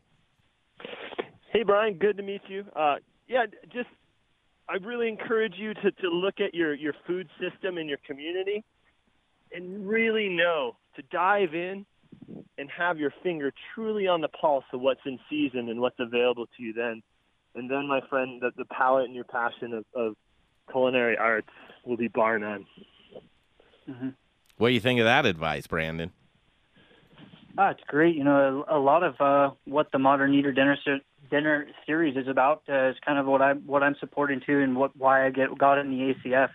Speaker 10: Hey, Brian, good to meet you. Uh, yeah, just I really encourage you to, to look at your, your food system in your community and really know to dive in and have your finger truly on the pulse of what's in season and what's available to you then. And then, my friend, the, the palate and your passion of, of culinary arts will be bar none.
Speaker 4: What do you think of that advice, Brandon?
Speaker 15: Ah, it's great. You know, a, a lot of uh, what the Modern Eater dinner se- dinner series is about uh, is kind of what I'm what I'm supporting too, and what why I get got in the ACF,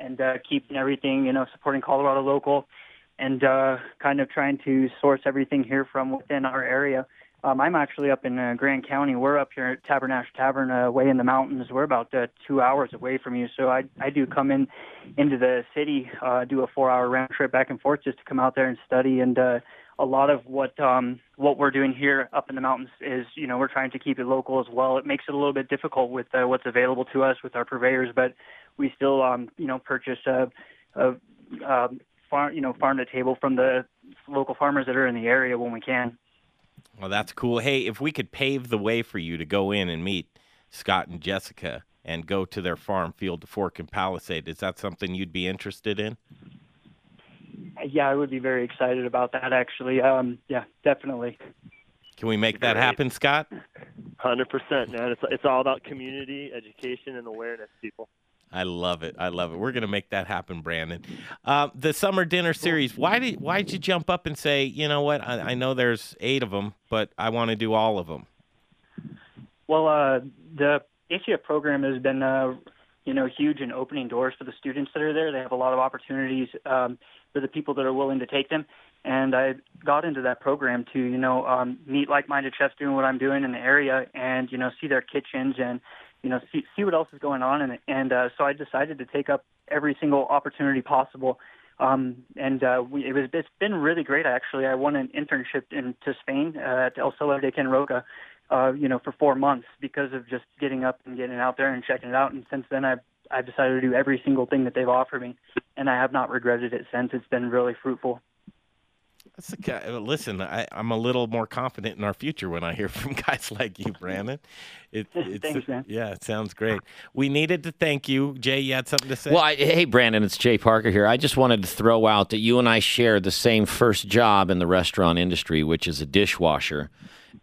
Speaker 15: and uh, keeping everything. You know, supporting Colorado local, and uh, kind of trying to source everything here from within our area. Um, I'm actually up in uh, Grand County. We're up here at Tabernash Tavern, uh, way in the mountains. We're about uh, two hours away from you, so I I do come in into the city, uh, do a four-hour round trip back and forth just to come out there and study. And uh, a lot of what um, what we're doing here up in the mountains is, you know, we're trying to keep it local as well. It makes it a little bit difficult with uh, what's available to us with our purveyors, but we still, um, you know, purchase a, a, a farm, you know, farm to table from the local farmers that are in the area when we can.
Speaker 4: Well, that's cool. Hey, if we could pave the way for you to go in and meet Scott and Jessica and go to their farm field to Fork and Palisade, is that something you'd be interested in?
Speaker 15: Yeah, I would be very excited about that. Actually, um, yeah, definitely.
Speaker 4: Can we make that happen, Scott?
Speaker 10: Hundred percent, man. It's it's all about community education and awareness, people.
Speaker 4: I love it. I love it. We're gonna make that happen, Brandon. Uh, the summer dinner series. Why did why did you jump up and say, you know what? I, I know there's eight of them, but I want to do all of them.
Speaker 15: Well, uh, the ACF program has been, uh, you know, huge in opening doors for the students that are there. They have a lot of opportunities um, for the people that are willing to take them. And I got into that program to, you know, um, meet like-minded chefs doing what I'm doing in the area, and you know, see their kitchens and, you know, see see what else is going on. And and uh, so I decided to take up every single opportunity possible. Um, and uh, we, it was it's been really great actually. I won an internship into Spain uh, at El Celler de Can Roca, uh, you know, for four months because of just getting up and getting out there and checking it out. And since then, I've I've decided to do every single thing that they've offered me, and I have not regretted it since. It's been really fruitful.
Speaker 4: That's the guy. Listen, I, I'm a little more confident in our future when I hear from guys like you, Brandon. It, it's,
Speaker 15: Thanks, man.
Speaker 4: Yeah, it sounds great. We needed to thank you, Jay. You had something to say?
Speaker 6: Well, I, hey, Brandon, it's Jay Parker here. I just wanted to throw out that you and I share the same first job in the restaurant industry, which is a dishwasher.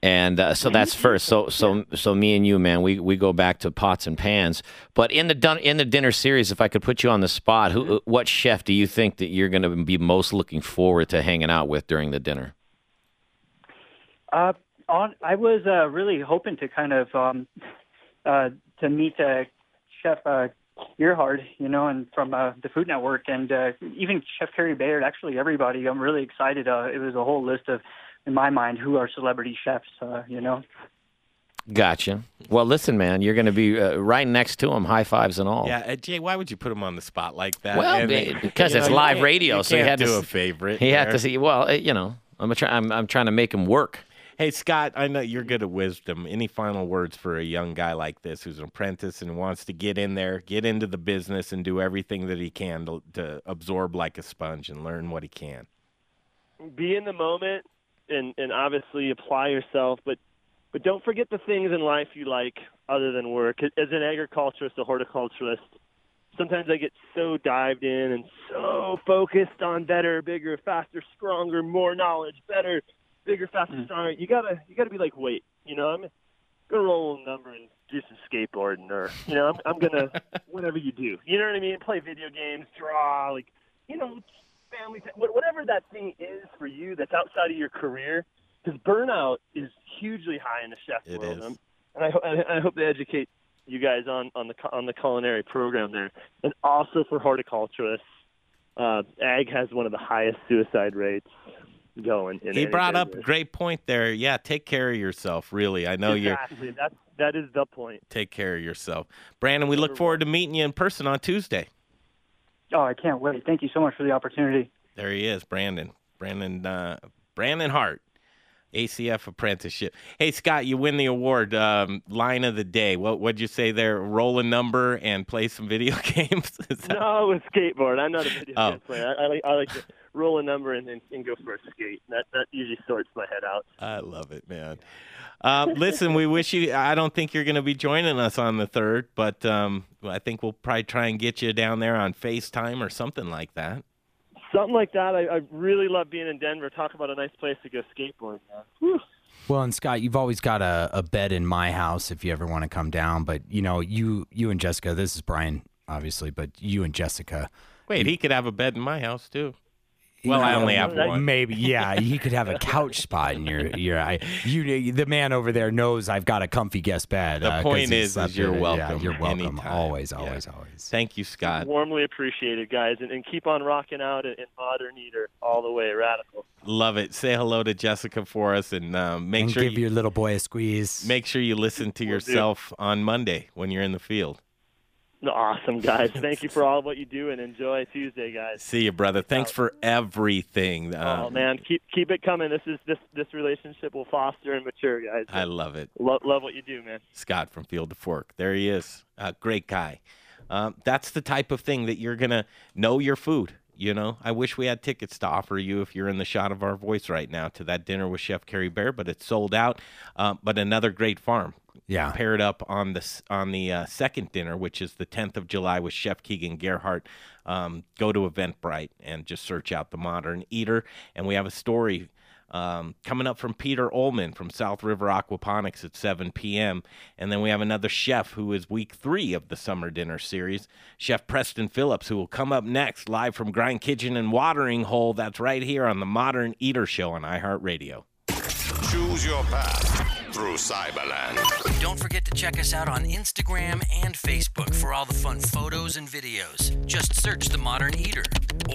Speaker 6: And uh, so that's first. So so so me and you, man, we, we go back to pots and pans. But in the dun- in the dinner series, if I could put you on the spot, who what chef do you think that you're going to be most looking forward to hanging out with during the dinner?
Speaker 15: Uh, on, I was uh, really hoping to kind of um, uh, to meet uh, Chef uh, you know, and from uh, the Food Network, and uh, even Chef Carrie Baird. Actually, everybody. I'm really excited. Uh, it was a whole list of, in my mind, who are celebrity chefs. Uh, you know.
Speaker 6: Gotcha. Well, listen, man, you're going to be uh, right next to him, high fives and all.
Speaker 4: Yeah, uh, Jay, why would you put him on the spot like that?
Speaker 6: Well,
Speaker 4: And,
Speaker 6: be- because it's
Speaker 4: know,
Speaker 6: live
Speaker 4: can't-
Speaker 6: radio,
Speaker 4: you
Speaker 6: so he
Speaker 4: can't
Speaker 6: had to
Speaker 4: do
Speaker 6: s-
Speaker 4: a favorite.
Speaker 6: He had to see. Well, uh, you know, I'm a try, I'm I'm trying to make him work.
Speaker 4: Hey, Scott, I know you're good at wisdom. Any final words for a young guy like this who's an apprentice and wants to get in there, get into the business, and do everything that he can to, to absorb like a sponge and learn what he can?
Speaker 10: be in the moment and and obviously apply yourself but but don't forget the things in life you like other than work. As an agriculturist a horticulturist sometimes i get so dived in and so focused on better bigger faster stronger more knowledge better bigger faster mm. stronger. You gotta you gotta be like wait you know i'm gonna roll a number and do some skateboarding or you know i'm, I'm gonna whatever you do. You know what i mean? Play video games draw like you know family, whatever that thing is for you that's outside of your career, because burnout is hugely high in the chef
Speaker 4: It
Speaker 10: world.
Speaker 4: is.
Speaker 10: And I, I I hope they educate you guys on on the on the culinary program there, and also for horticulturists. Uh, ag has one of the highest suicide rates going. In
Speaker 4: He brought up a great point there. Yeah, take care of yourself. Really, I know you're.
Speaker 10: exactly. That that is the point.
Speaker 4: Take care of yourself, Brandon. We look forward to meeting you in person on Tuesday.
Speaker 15: Oh, I can't wait. Thank you so much for the opportunity.
Speaker 4: There he is, Brandon. Brandon. Uh, Brandon Hart, ACF apprenticeship. Hey Scott, you win the award. Um, line of the day. What would you say there? Roll a number and play some video games. That-
Speaker 10: No, with skateboard. I'm not a video
Speaker 4: Oh.
Speaker 10: game player. I, I like I like to roll a number and, and, and go for a skate. That that usually sorts my head out.
Speaker 4: I love it, man. Uh, listen, we wish you. I don't think you're going to be joining us on the third, but um, I think we'll probably try and get you down there on FaceTime or something like that.
Speaker 10: Something like that. I, I really love being in Denver. Talk about a nice place to go skateboard. Man.
Speaker 5: Well, and Scott, you've always got a, a bed in my house if you ever want to come down. But you know, you you and Jessica. This is Brian, obviously, but you and Jessica.
Speaker 4: Wait, he could have a bed in my house too. Well, I only have one.
Speaker 5: Maybe, yeah. He could have a couch spot in your your. I, you, the man over there knows I've got a comfy guest bed.
Speaker 4: The
Speaker 5: uh, 'cause
Speaker 4: point
Speaker 5: he
Speaker 4: is,
Speaker 5: slept
Speaker 4: is you're welcome.
Speaker 5: Yeah, you're welcome.
Speaker 4: anytime.
Speaker 5: Always,
Speaker 4: Yeah.
Speaker 5: always, always.
Speaker 4: Thank you, Scott.
Speaker 10: Warmly appreciated, guys, and, and keep on rocking out in, in Modern Eater all the way, radical.
Speaker 4: Love it. Say hello to Jessica for us, and um, make
Speaker 5: and
Speaker 4: sure
Speaker 5: give
Speaker 4: you
Speaker 5: your little boy a squeeze.
Speaker 4: make sure you listen to yourself on Monday when you're in the field.
Speaker 10: Awesome, guys. Thank you for all of what you do, and enjoy Tuesday, guys.
Speaker 4: See you, brother. Thanks for everything.
Speaker 10: oh
Speaker 4: Uh,
Speaker 10: man, keep keep it coming. This is this this relationship will foster and mature, guys.
Speaker 4: I love it.
Speaker 10: Lo- love what you do, man.
Speaker 4: Scott from Field to Fork. There he is. Uh, great guy. Um, that's the type of thing that you're going to know your food. You know, I wish we had tickets to offer you if you're in the shot of our voice right now to that dinner with Chef Carrie Baird, but it's sold out. Um, but another great farm.
Speaker 5: Yeah.
Speaker 4: Paired up on the on the uh, second dinner, which is the 10th of July with Chef Keegan Gerhard. Um, go to Eventbrite and just search out the Modern Eater, and we have a story um, coming up from Peter Ullman from South River Aquaponics at 7 p.m. And then we have another chef who is week three of the summer dinner series, Chef Preston Phillips, who will come up next live from Grind Kitchen and Watering Hole. That's right here on the Modern Eater Show on iHeartRadio.
Speaker 7: Choose your path through Cyberland.
Speaker 2: Don't forget to check us out on Instagram and Facebook for all the fun photos and videos. Just search The Modern Eater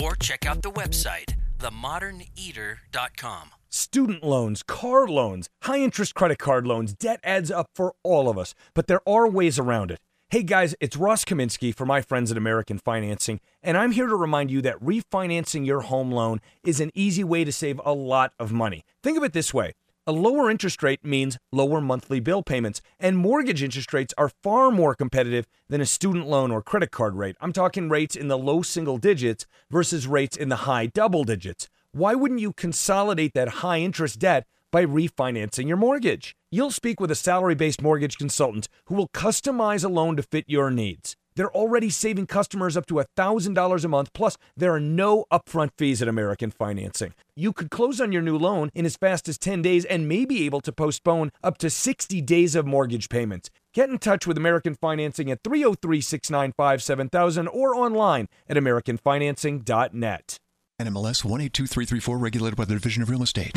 Speaker 2: or check out the website, themoderneater.com.
Speaker 16: Student loans, car loans, high interest credit card loans, debt adds up for all of us, but there are ways around it. Hey guys, it's Ross Kaminsky for my friends at American Financing, and I'm here to remind you that refinancing your home loan is an easy way to save a lot of money. Think of it this way a lower interest rate means lower monthly bill payments, and mortgage interest rates are far more competitive than a student loan or credit card rate. I'm talking rates in the low single digits versus rates in the high double digits. Why wouldn't you consolidate that high interest debt by refinancing your mortgage? You'll speak with a salary based mortgage consultant who will customize a loan to fit your needs. They're already saving customers up to $1,000 a month, plus, there are no upfront fees at American Financing. You could close on your new loan in as fast as 10 days and may be able to postpone up to 60 days of mortgage payments. Get in touch with American Financing at 303 695 7000 or online at AmericanFinancing.net.
Speaker 17: NMLS 182334, regulated by the Division of Real Estate.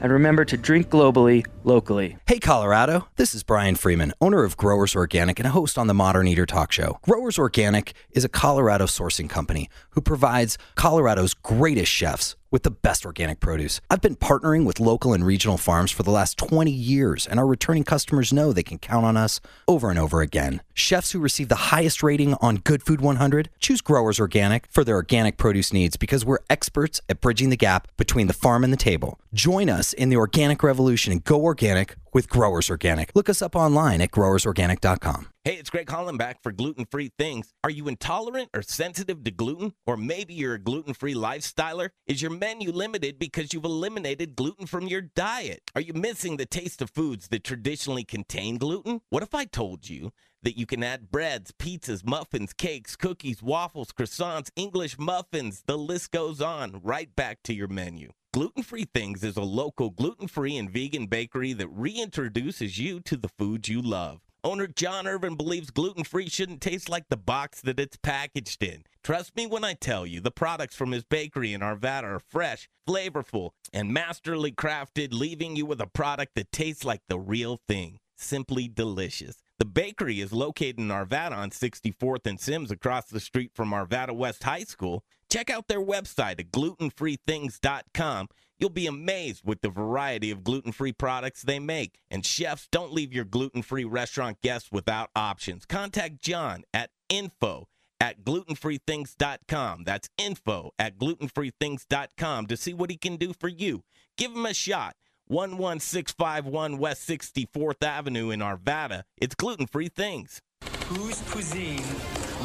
Speaker 18: and remember to drink globally, locally.
Speaker 5: Hey, Colorado. This is Brian Freeman, owner of Growers Organic and a host on the Modern Eater Talk Show. Growers Organic is a Colorado sourcing company who provides Colorado's greatest chefs with the best organic produce. I've been partnering with local and regional farms for the last 20 years, and our returning customers know they can count on us over and over again. Chefs who receive the highest rating on Good Food 100 choose Growers Organic for their organic produce needs because we're experts at bridging the gap between the farm and the table. Join us in the organic revolution and go organic with Growers Organic. Look us up online at growersorganic.com.
Speaker 4: Hey, it's Greg Holland back for gluten free things. Are you intolerant or sensitive to gluten? Or maybe you're a gluten free lifestyler? Is your menu limited because you've eliminated gluten from your diet? Are you missing the taste of foods that traditionally contain gluten? What if I told you that you can add breads, pizzas, muffins, cakes, cookies, waffles, croissants, English muffins, the list goes on, right back to your menu? Gluten Free Things is a local gluten free and vegan bakery that reintroduces you to the foods you love. Owner John Irvin believes gluten free shouldn't taste like the box that it's packaged in. Trust me when I tell you, the products from his bakery in Arvada are fresh, flavorful, and masterly crafted, leaving you with a product that tastes like the real thing. Simply delicious. The bakery is located in Arvada on 64th and Sims across the street from Arvada West High School. Check out their website at glutenfreethings.com. You'll be amazed with the variety of gluten free products they make. And chefs, don't leave your gluten free restaurant guests without options. Contact John at info at glutenfreethings.com. That's info at glutenfreethings.com to see what he can do for you. Give him a shot. 11651 West 64th Avenue in Arvada. It's gluten free things.
Speaker 19: Whose cuisine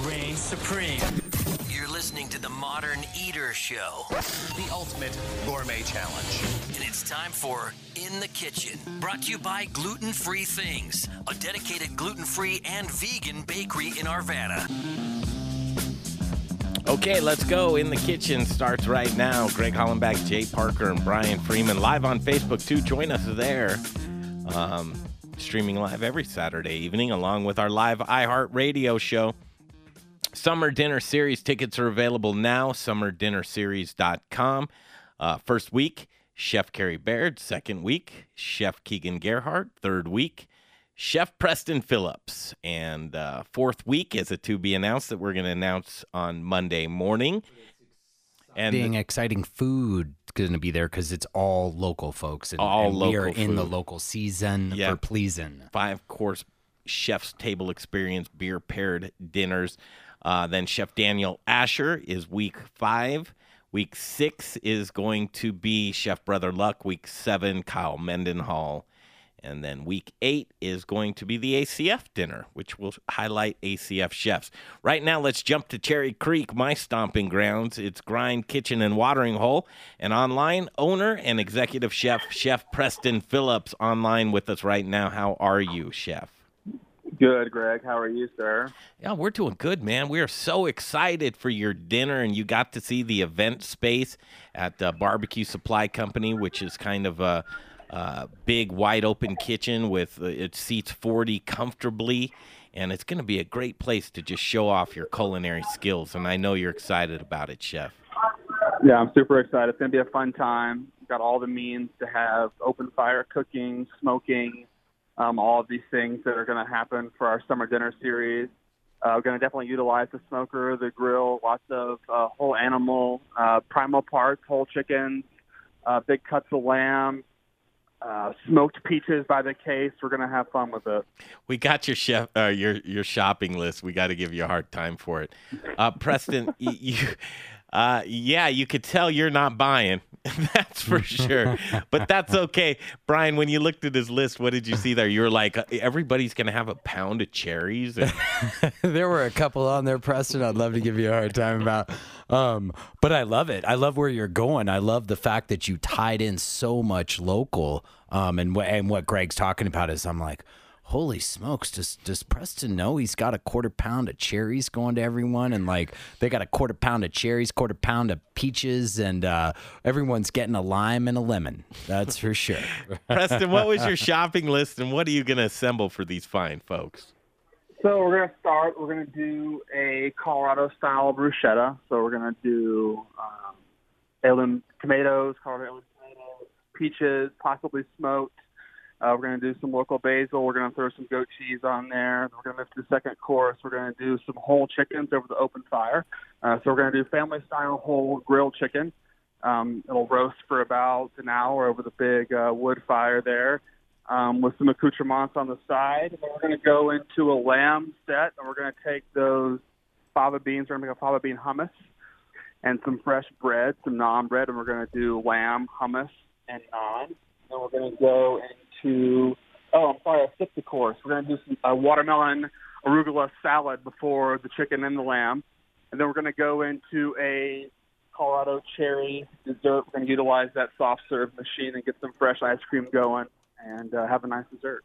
Speaker 19: reigns supreme?
Speaker 2: You're listening to the Modern Eater Show,
Speaker 3: The ultimate gourmet challenge.
Speaker 2: and it's time for In the Kitchen, brought to you by Gluten Free Things, a dedicated gluten free and vegan bakery in Arvada.
Speaker 4: Okay, let's go. In the kitchen starts right now. Greg Hollenbach, Jay Parker, and Brian Freeman live on Facebook too. Join us there. Um, streaming live every Saturday evening, along with our live iHeartRadio show. Summer Dinner Series tickets are available now. SummerDinnerSeries.com. Uh, first week, Chef Carrie Baird. Second week, Chef Keegan Gerhard. Third week, Chef Preston Phillips. And uh, fourth week is a to be announced that we're going to announce on Monday morning. And
Speaker 5: Being exciting food going to be there because it's all local folks. And,
Speaker 4: All
Speaker 5: and we are
Speaker 4: local
Speaker 5: in the local season
Speaker 4: Yeah.
Speaker 5: for pleasing.
Speaker 4: five course chef's table experience beer paired dinners. Uh, then Chef Daniel Asher is week five. Week six is going to be Chef Brother Luck. Week seven, Kyle Mendenhall. And then week eight is going to be the ACF dinner, which will highlight ACF chefs. Right now, let's jump to Cherry Creek, my stomping grounds. It's Grind Kitchen and Watering Hole. And online, owner and executive chef, Chef Preston Phillips, online with us right now. How are you, Chef?
Speaker 20: Good, Greg. How are you, sir?
Speaker 4: Yeah, we're doing good, man. We are so excited for your dinner, and you got to see the event space at uh, Barbecue Supply Company, which is kind of a, a big, wide open kitchen with uh, it seats 40 comfortably, and it's going to be a great place to just show off your culinary skills. And I know you're excited about it, Chef.
Speaker 20: Yeah, I'm super excited. It's going to be a fun time. Got all the means to have open fire cooking, smoking, um, all of these things that are going to happen for our summer dinner series. Uh, we're going to definitely utilize the smoker, the grill, lots of uh, whole animal, uh, primal parts, whole chickens, uh, big cuts of lamb, uh, smoked peaches by the case. We're going to have fun with it.
Speaker 4: We got your chef, uh, your your shopping list. We got to give you a hard time for it, uh, Preston. you, uh, yeah, you could tell you're not buying. that's for sure. but that's okay, Brian. When you looked at his list, what did you see there? You were like, uh, everybody's gonna have a pound of cherries. And
Speaker 5: there were a couple on there, Preston. I'd love to give you a hard time about. Um, but I love it. I love where you're going. I love the fact that you tied in so much local. Um, and and what Greg's talking about is I'm like, holy smokes, does does Preston know he's got a quarter pound of cherries going to everyone? And like they got a quarter pound of cherries, quarter pound of peaches, and uh, everyone's getting a lime and a lemon. That's for sure.
Speaker 4: Preston, what was your shopping list, and what are you gonna assemble for these fine folks?
Speaker 20: So we're gonna start. We're gonna do a Colorado style bruschetta. So we're gonna do um, heirloom tomatoes, Colorado heirloom tomatoes, peaches, possibly smoked. Uh, we're gonna do some local basil. We're gonna throw some goat cheese on there. We're gonna move to the second course. We're gonna do some whole chickens over the open fire. Uh, so we're gonna do family style whole grilled chicken. Um, it'll roast for about an hour over the big uh, wood fire there um, with some accoutrements on the side. And we're going to go into a lamb set, and we're going to take those fava beans. We're going to make a fava bean hummus and some fresh bread, some naan bread, and we're going to do lamb hummus and naan. Then we're going to go into oh, I'm sorry, I skipped the course. We're going to do some uh, watermelon arugula salad before the chicken and the lamb, and then we're going to go into a Colorado cherry dessert. We're going to utilize that soft serve machine and get some fresh ice cream going and uh, have a nice dessert.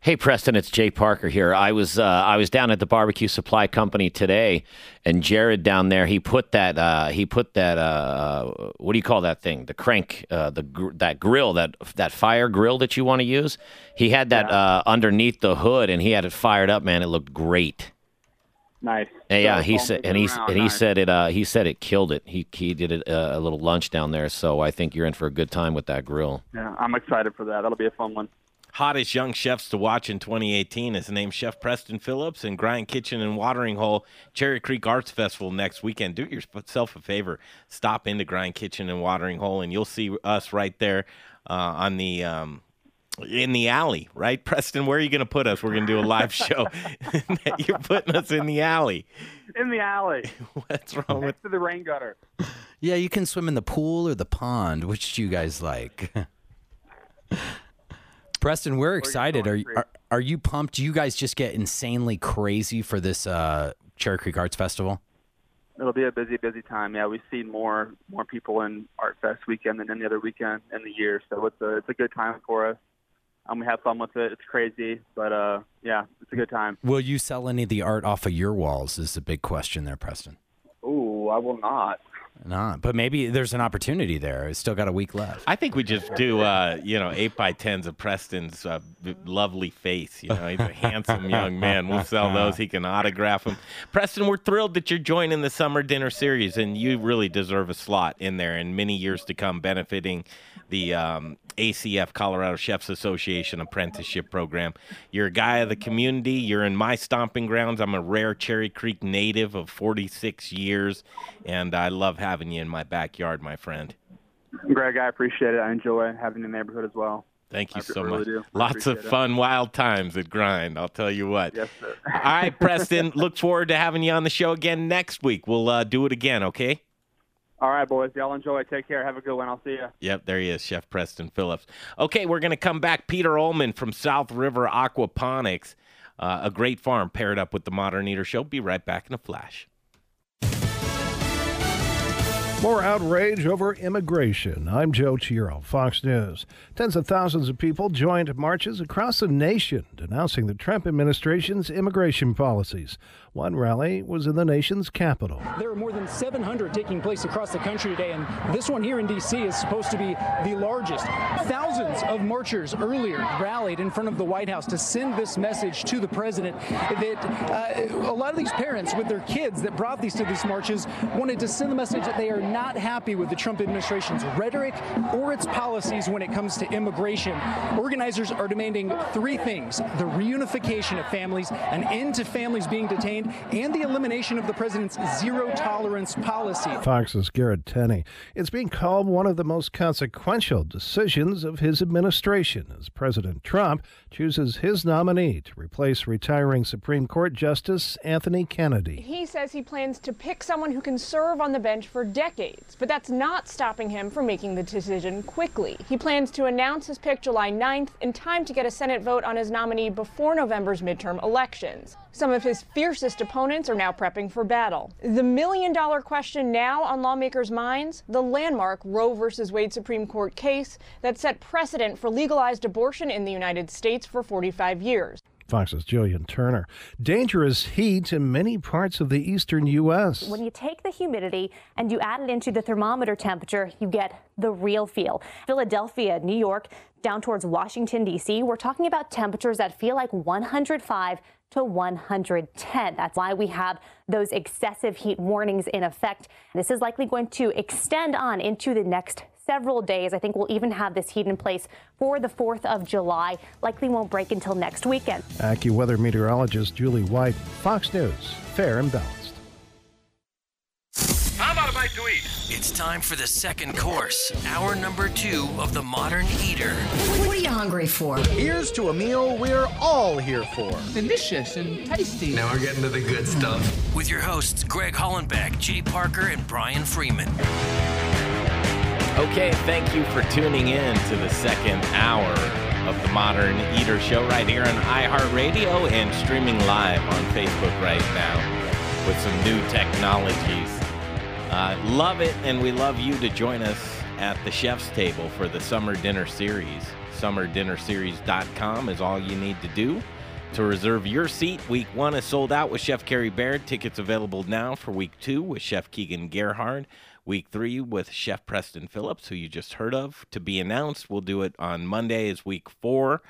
Speaker 6: Hey Preston, it's Jay Parker here. I was uh, I was down at the barbecue supply company today, and Jared down there he put that uh, he put that uh, what do you call that thing? The crank, uh, the gr- that grill that that fire grill that you want to use. He had that uh, underneath the hood, and he had it fired up. Man, it looked great.
Speaker 20: Nice.
Speaker 6: And yeah,
Speaker 20: So
Speaker 6: he said, and
Speaker 20: it
Speaker 6: he
Speaker 20: around.
Speaker 6: and he
Speaker 20: Nice.
Speaker 6: said it. Uh, he said it killed it. He he did it, uh, a little lunch down there, so I think you're in for a good time with that grill.
Speaker 20: Yeah, I'm excited for that. That'll be a fun one.
Speaker 4: Hottest young chefs to watch in 2018. is named Chef Preston Phillips and Grind Kitchen and Watering Hole Cherry Creek Arts Festival next weekend. Do yourself a favor, stop into Grind Kitchen and Watering Hole, and you'll see us right there uh, on the. Um, in the alley, right, Preston? Where are you going to put us? We're going to do a live show. You're putting us in the alley.
Speaker 20: In the alley.
Speaker 4: What's wrong with
Speaker 20: to the rain gutter.
Speaker 5: Yeah, you can swim in the pool or the pond. Which do you guys like? Preston, we're excited. Are, you- are are you pumped? Do you guys just get insanely crazy for this uh, Cherry Creek Arts Festival?
Speaker 20: It'll be a busy, busy time. Yeah, we've seen more more people in Art Fest weekend than any other weekend in the year, so it's a it's a good time for us. Um, we have fun with it. It's crazy, but uh, yeah, it's a good time.
Speaker 5: Will you sell any of the art off of your walls? Is a big question there, Preston.
Speaker 20: Ooh, I will not.
Speaker 5: Not, but maybe there's an opportunity there. It's still got a week left.
Speaker 4: I think we just do, uh, you know, eight by tens of Preston's uh, lovely face. You know, he's a handsome young man. We'll sell those. He can autograph them. Preston, we're thrilled that you're joining the summer dinner series, and you really deserve a slot in there in many years to come, benefiting the um, ACF Colorado Chefs Association apprenticeship program. You're a guy of the community. You're in my stomping grounds. I'm a rare Cherry Creek native of 46 years, and I love having you in my backyard, my friend.
Speaker 20: Greg, I appreciate it. I enjoy having the neighborhood as well.
Speaker 4: Thank you
Speaker 20: I
Speaker 4: so
Speaker 20: really
Speaker 4: much.
Speaker 20: do.
Speaker 4: Lots of
Speaker 20: appreciate it.
Speaker 4: fun, wild times at Grind. I'll tell you what.
Speaker 20: Yes, sir.
Speaker 4: All right, Preston. Look forward to having you on the show again next week. We'll uh, do it again, okay?
Speaker 20: All right, boys. Y'all enjoy. Take care. Have a good one. I'll see you.
Speaker 4: Yep, there he is, Chef Preston Phillips. Okay, we're going to come back. Peter Ullman from South River Aquaponics, uh, a great farm paired up with the Modern Eater Show. Be right back in a flash.
Speaker 21: More outrage over immigration. I'm Joe Chiro, Fox News. Tens of thousands of people joined marches across the nation denouncing the Trump administration's immigration policies. One rally was in the nation's capital.
Speaker 22: There are more than 700 taking place across the country today, and this one here in D.C. is supposed to be the largest. Thousands of marchers earlier rallied in front of the White House to send this message to the president that uh, a lot of these parents with their kids that brought these to these marches wanted to send the message that they are not happy with the Trump administration's rhetoric or its policies when it comes to immigration. Organizers are demanding three things the reunification of families, an end to families being detained, and the elimination of the president's zero tolerance policy.
Speaker 21: Fox's Garrett Tenney. It's being called one of the most consequential decisions of his administration as President Trump chooses his nominee to replace retiring Supreme Court Justice Anthony Kennedy.
Speaker 23: He says he plans to pick someone who can serve on the bench for decades, but that's not stopping him from making the decision quickly. He plans to announce his pick July 9th in time to get a Senate vote on his nominee before November's midterm elections. Some of his fiercest opponents are now prepping for battle. The million dollar question now on lawmakers' minds the landmark Roe v. Wade Supreme Court case that set precedent for legalized abortion in the United States for 45 years.
Speaker 21: Fox's Jillian Turner. Dangerous heat in many parts of the eastern U.S.
Speaker 24: When you take the humidity and you add it into the thermometer temperature, you get the real feel. Philadelphia, New York, down towards Washington, D.C., we're talking about temperatures that feel like 105 to 110. That's why we have those excessive heat warnings in effect. This is likely going to extend on into the next several days. I think we'll even have this heat in place for the 4th of July. Likely won't break until next weekend.
Speaker 21: AccuWeather meteorologist Julie White, Fox News, fair and balanced.
Speaker 3: How about a bite to eat?
Speaker 2: It's time for the second course, hour number two of The Modern Eater.
Speaker 25: What are you hungry for?
Speaker 26: Here's to a meal we're all here for.
Speaker 25: Delicious and tasty.
Speaker 2: Now we're getting to the good stuff. With your hosts, Greg Hollenbeck, Jay Parker, and Brian Freeman.
Speaker 4: Okay, thank you for tuning in to the second hour of the Modern Eater Show right here on iHeartRadio and streaming live on Facebook right now with some new technologies. Uh, love it, and we love you to join us at the chef's table for the summer dinner series. SummerDinnerSeries.com is all you need to do to reserve your seat. Week one is sold out with Chef Carrie Baird. Tickets available now for week two with Chef Keegan Gerhard. Week three with Chef Preston Phillips, who you just heard of, to be announced. We'll do it on Monday, is week four.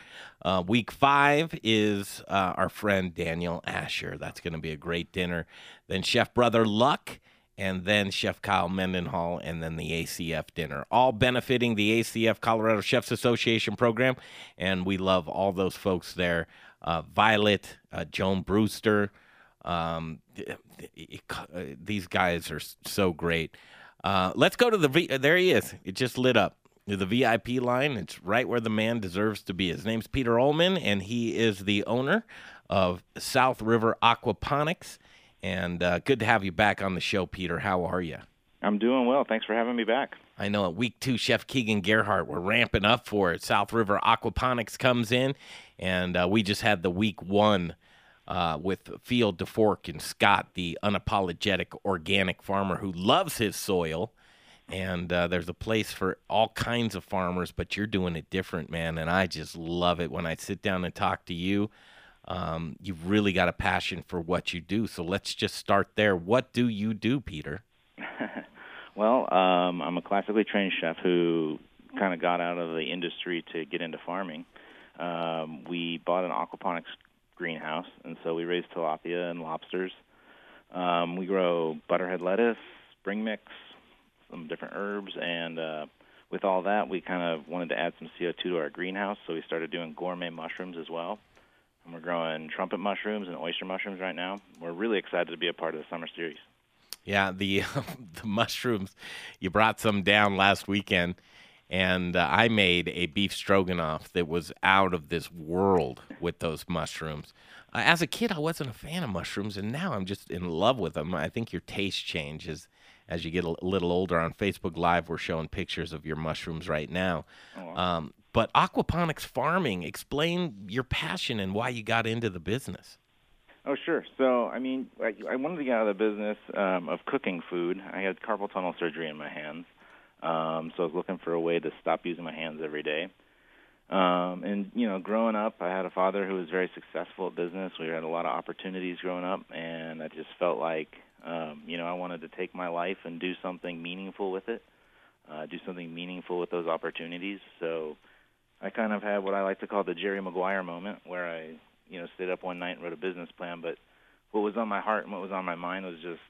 Speaker 4: Uh, week five is uh, our friend Daniel Asher. That's going to be a great dinner. Then Chef Brother Luck and then Chef Kyle Mendenhall, and then the ACF dinner, all benefiting the ACF Colorado Chefs Association program. And we love all those folks there uh, Violet, uh, Joan Brewster. Um, these guys are so great. Uh, let's go to the v- there he is. It just lit up the VIP line. It's right where the man deserves to be. His name's Peter Ullman, and he is the owner of South River Aquaponics. And uh, good to have you back on the show, Peter. How are you?
Speaker 27: I'm doing well. Thanks for having me back.
Speaker 4: I know at week two, Chef Keegan Gerhard, we're ramping up for it. South River Aquaponics comes in, and uh, we just had the week one uh, with Field to Fork and Scott, the unapologetic organic farmer who loves his soil. And uh, there's a place for all kinds of farmers, but you're doing it different, man. And I just love it when I sit down and talk to you. Um, you've really got a passion for what you do. So let's just start there. What do you do, Peter?
Speaker 27: well, um, I'm a classically trained chef who kind of got out of the industry to get into farming. Um, we bought an aquaponics greenhouse, and so we raise tilapia and lobsters. Um, we grow butterhead lettuce, spring mix, some different herbs, and uh, with all that, we kind of wanted to add some CO2 to our greenhouse, so we started doing gourmet mushrooms as well. And we're growing trumpet mushrooms and oyster mushrooms right now. We're really excited to be a part of the summer series.
Speaker 4: Yeah, the the mushrooms. You brought some down last weekend, and uh, I made a beef stroganoff that was out of this world with those mushrooms. Uh, as a kid, I wasn't a fan of mushrooms, and now I'm just in love with them. I think your taste changes as you get a little older. On Facebook Live, we're showing pictures of your mushrooms right now. Oh, um, but aquaponics farming, explain your passion and why you got into the business.
Speaker 27: Oh, sure. So, I mean, I, I wanted to get out of the business um, of cooking food. I had carpal tunnel surgery in my hands, um, so I was looking for a way to stop using my hands every day. Um, and you know, growing up, I had a father who was very successful at business. We had a lot of opportunities growing up, and I just felt like, um, you know, I wanted to take my life and do something meaningful with it, uh, do something meaningful with those opportunities. So, I kind of had what I like to call the Jerry Maguire moment, where I, you know, stayed up one night and wrote a business plan. But what was on my heart and what was on my mind was just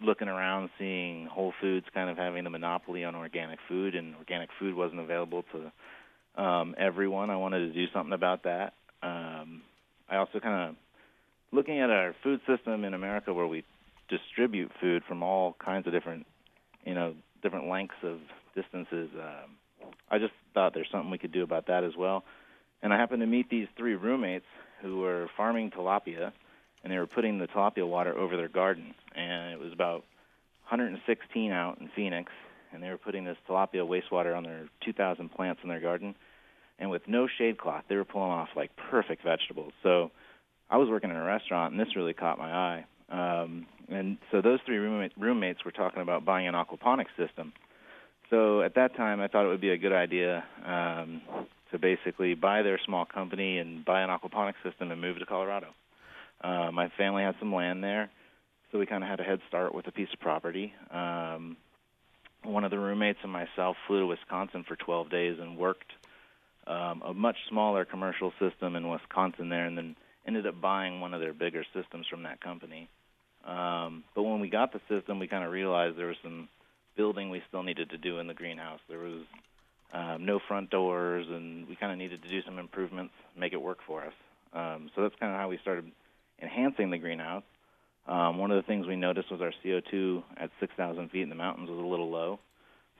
Speaker 27: looking around, seeing Whole Foods kind of having the monopoly on organic food, and organic food wasn't available to um, everyone. I wanted to do something about that. Um, I also kind of looking at our food system in America, where we distribute food from all kinds of different, you know, different lengths of distances. Um, I just thought there's something we could do about that as well. And I happened to meet these three roommates who were farming tilapia, and they were putting the tilapia water over their garden. And it was about 116 out in Phoenix, and they were putting this tilapia wastewater on their 2,000 plants in their garden. And with no shade cloth, they were pulling off like perfect vegetables. So I was working in a restaurant, and this really caught my eye. Um, and so those three roommate, roommates were talking about buying an aquaponics system so at that time, I thought it would be a good idea um, to basically buy their small company and buy an aquaponics system and move to Colorado. Uh, my family had some land there, so we kind of had a head start with a piece of property. Um, one of the roommates and myself flew to Wisconsin for 12 days and worked um, a much smaller commercial system in Wisconsin there, and then ended up buying one of their bigger systems from that company. Um, but when we got the system, we kind of realized there was some building we still needed to do in the greenhouse. There was um, no front doors, and we kind of needed to do some improvements, make it work for us. Um, so that's kind of how we started enhancing the greenhouse. Um, one of the things we noticed was our CO2 at 6,000 feet in the mountains was a little low.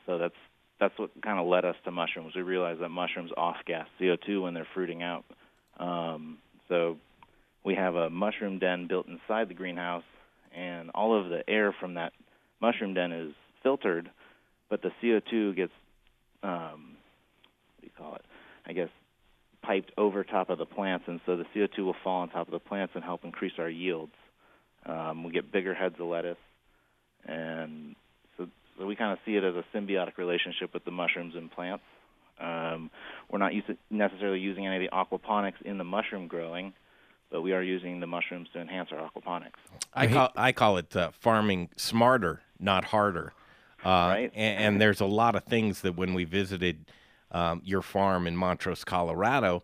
Speaker 27: So that's that's what kind of led us to mushrooms. We realized that mushrooms off gas CO2 when they're fruiting out. Um, so we have a mushroom den built inside the greenhouse, and all of the air from that mushroom den is filtered, but the CO2 gets um, what do you call it? I guess piped over top of the plants, and so the CO2 will fall on top of the plants and help increase our yields. Um, we get bigger heads of lettuce, and so, so we kind of see it as a symbiotic relationship with the mushrooms and plants. Um, we're not used necessarily using any of the aquaponics in the mushroom growing, but we are using the mushrooms to enhance our aquaponics.
Speaker 4: I call I call it uh, farming smarter, not harder. Uh, right. And, and, there's a lot of things that when we visited um, your farm in Montrose, Colorado,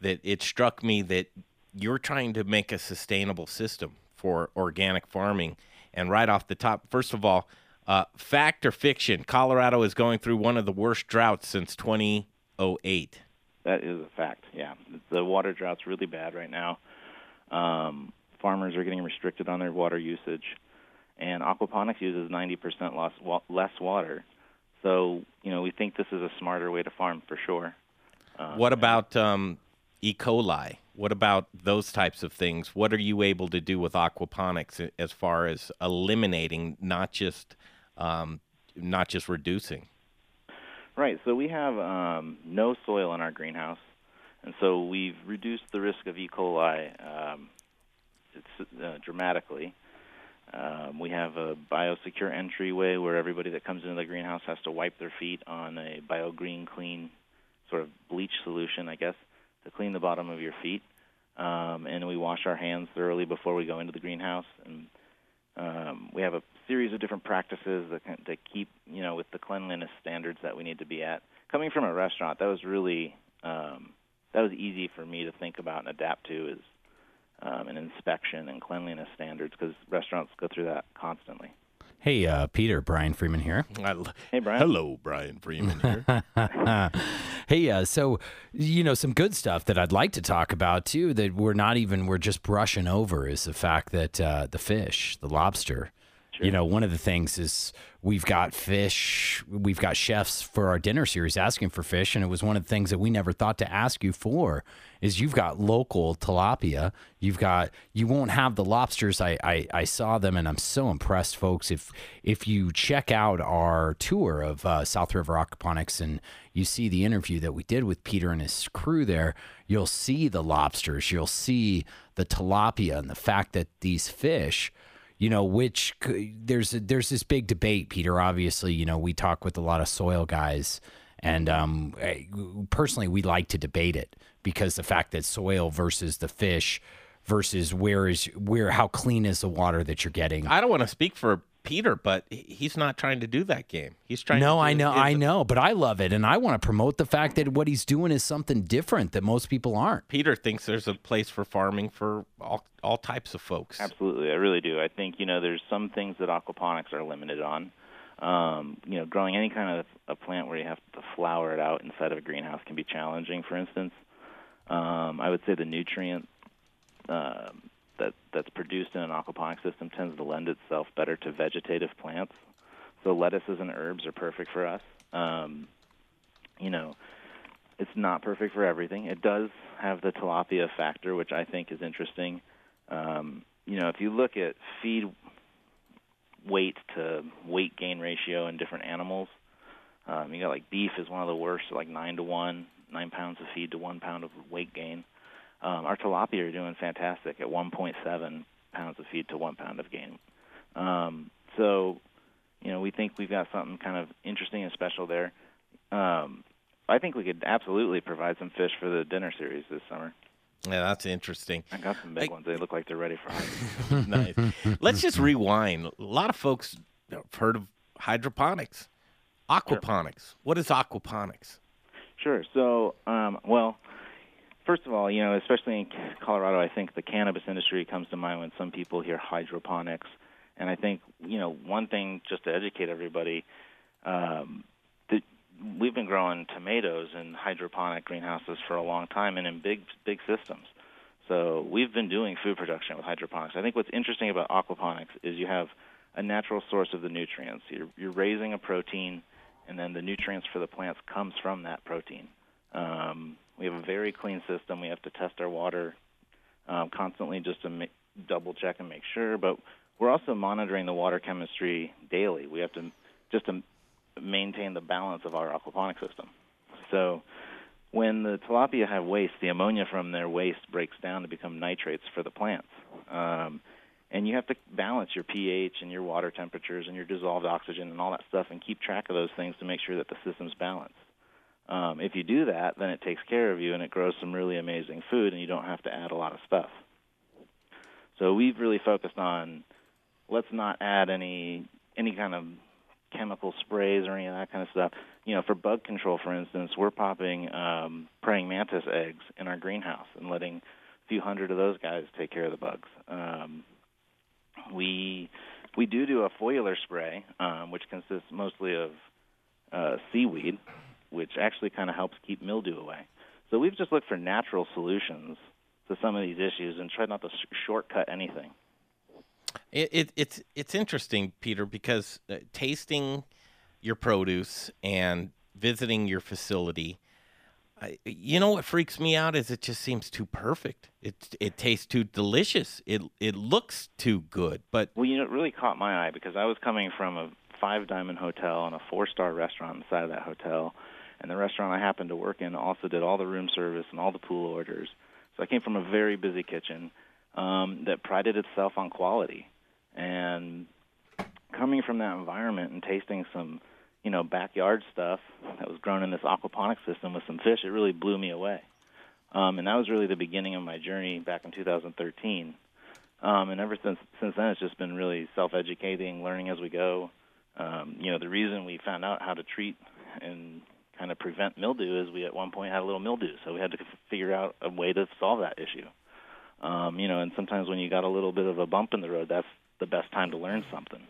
Speaker 4: that it struck me that you're trying to make a sustainable system for organic farming. And right off the top, first of all, uh, fact or fiction? Colorado is going through one of the worst droughts since 2008.
Speaker 27: That is a fact. Yeah, the water drought's really bad right now. Um, farmers are getting restricted on their water usage, and aquaponics uses 90% less, less water. So you know we think this is a smarter way to farm for sure. Uh,
Speaker 4: What about um, E. coli? What about those types of things? What are you able to do with aquaponics as far as eliminating, not just um, not just reducing?
Speaker 27: Right. So we have um, no soil in our greenhouse, and so we've reduced the risk of E. coli um, it's, uh, dramatically. Um, we have a biosecure entryway where everybody that comes into the greenhouse has to wipe their feet on a BioGreen Clean sort of bleach solution, I guess, to clean the bottom of your feet. Um, and we wash our hands thoroughly before we go into the greenhouse. And um, we have a series of different practices that can, that keep you know with the cleanliness standards that we need to be at. Coming from a restaurant, that was really um, that was easy for me to think about and adapt to is um, an inspection and cleanliness standards because restaurants go through that constantly.
Speaker 5: Hey, uh, Peter, Brian Freeman here.
Speaker 27: Hey, Brian.
Speaker 4: Hello, Brian Freeman here.
Speaker 5: hey, uh, so you know some good stuff that I'd like to talk about too. That we're not even we're just brushing over is the fact that uh, the fish, the lobster. You know, one of the things is we've got fish, we've got chefs for our dinner series asking for fish, and it was one of the things that we never thought to ask you for. Is you've got local tilapia, you've got you won't have the lobsters. I, I I saw them, and I'm so impressed, folks. If if you check out our tour of uh, South River Aquaponics and you see the interview that we did with Peter and his crew there, you'll see the lobsters, you'll see the tilapia, and the fact that these fish you know which there's a, there's this big debate peter obviously you know we talk with a lot of soil guys and um, personally we like to debate it because the fact that soil versus the fish versus where is where how clean is the water that you're getting.
Speaker 4: I don't want to speak for Peter, but he's not trying to do that game. He's trying. to
Speaker 5: no
Speaker 4: do
Speaker 5: i know i know but i love it and i want to promote the fact that what he's doing is something different that most people aren't
Speaker 4: Peter thinks there's a place for farming for all all types of folks.
Speaker 27: Absolutely, I really do. I think you know there's some things that aquaponics are limited on. Um, you know, growing any kind of a plant where you have to flower it out inside of a greenhouse can be challenging. For instance, um, I would say the nutrient um, that that's produced in an aquaponic system tends to lend itself better to vegetative plants. So lettuces and herbs are perfect for us. Um, you know, it's not perfect for everything. It does have the tilapia factor, which I think is interesting. Um, you know, if you look at feed weight to weight gain ratio in different animals, um, you got like beef is one of the worst, like nine to one, nine pounds of feed to one pound of weight gain. Um, our tilapia are doing fantastic at 1.7 pounds of feed to one pound of gain. Um, so, you know, we think we've got something kind of interesting and special there. Um, I think we could absolutely provide some fish for the dinner series this summer.
Speaker 4: Yeah, that's interesting.
Speaker 27: I got some big ones. They look like they're ready for
Speaker 4: nice. Let's just rewind. A lot of folks have heard of hydroponics, aquaponics. What is aquaponics?
Speaker 27: Sure. So, um, well, first of all, you know, especially in Colorado, I think the cannabis industry comes to mind when some people hear hydroponics. And I think, you know, one thing just to educate everybody, um, that we've been growing tomatoes in hydroponic greenhouses for a long time and in big, big systems. So we've been doing food production with hydroponics. I think what's interesting about aquaponics is you have a natural source of the nutrients. You're, you're raising a protein, and then the nutrients for the plants comes from that protein. Um, we have a very clean system. We have to test our water um, constantly just to double check and make sure. But we're also monitoring the water chemistry daily. We have to just to maintain the balance of our aquaponic system. So when the tilapia have waste, the ammonia from their waste breaks down to become nitrates for the plants. Um, and you have to balance your pH and your water temperatures and your dissolved oxygen and all that stuff and keep track of those things to make sure that the system's balanced. Um, if you do that, then it takes care of you and it grows some really amazing food, and you don't have to add a lot of stuff. So we've really focused on let's not add any any kind of chemical sprays or any of that kind of stuff. You know, for bug control, for instance, we're popping um, praying mantis eggs in our greenhouse and letting a few hundred of those guys take care of the bugs. Um, we we do do a foliar spray, um, which consists mostly of uh, seaweed, which actually kind of helps keep mildew away. So we've just looked for natural solutions to some of these issues and tried not to sh- shortcut anything.
Speaker 4: It, it, it's it's interesting, Peter, because uh, tasting your produce and visiting your facility, I, you know what freaks me out is it just seems too perfect. It it tastes too delicious. It it looks too good, but
Speaker 27: Well, you know, it really caught my eye because I was coming from a five diamond hotel and a four star restaurant inside of that hotel. And the restaurant I happened to work in also did all the room service and all the pool orders. So I came from a very busy kitchen um, that prided itself on quality. And coming from that environment and tasting some, you know, backyard stuff that was grown in this aquaponic system with some fish, it really blew me away. Um, and that was really the beginning of my journey back in 2013. Um, and ever since since then, it's just been really self-educating, learning as we go. Um, you know, the reason we found out how to treat and kind of prevent mildew is we at one point had a little mildew, so we had to figure out a way to solve that issue. Um, you know, and sometimes when you got a little bit of a bump in the road, that's the best time to learn something.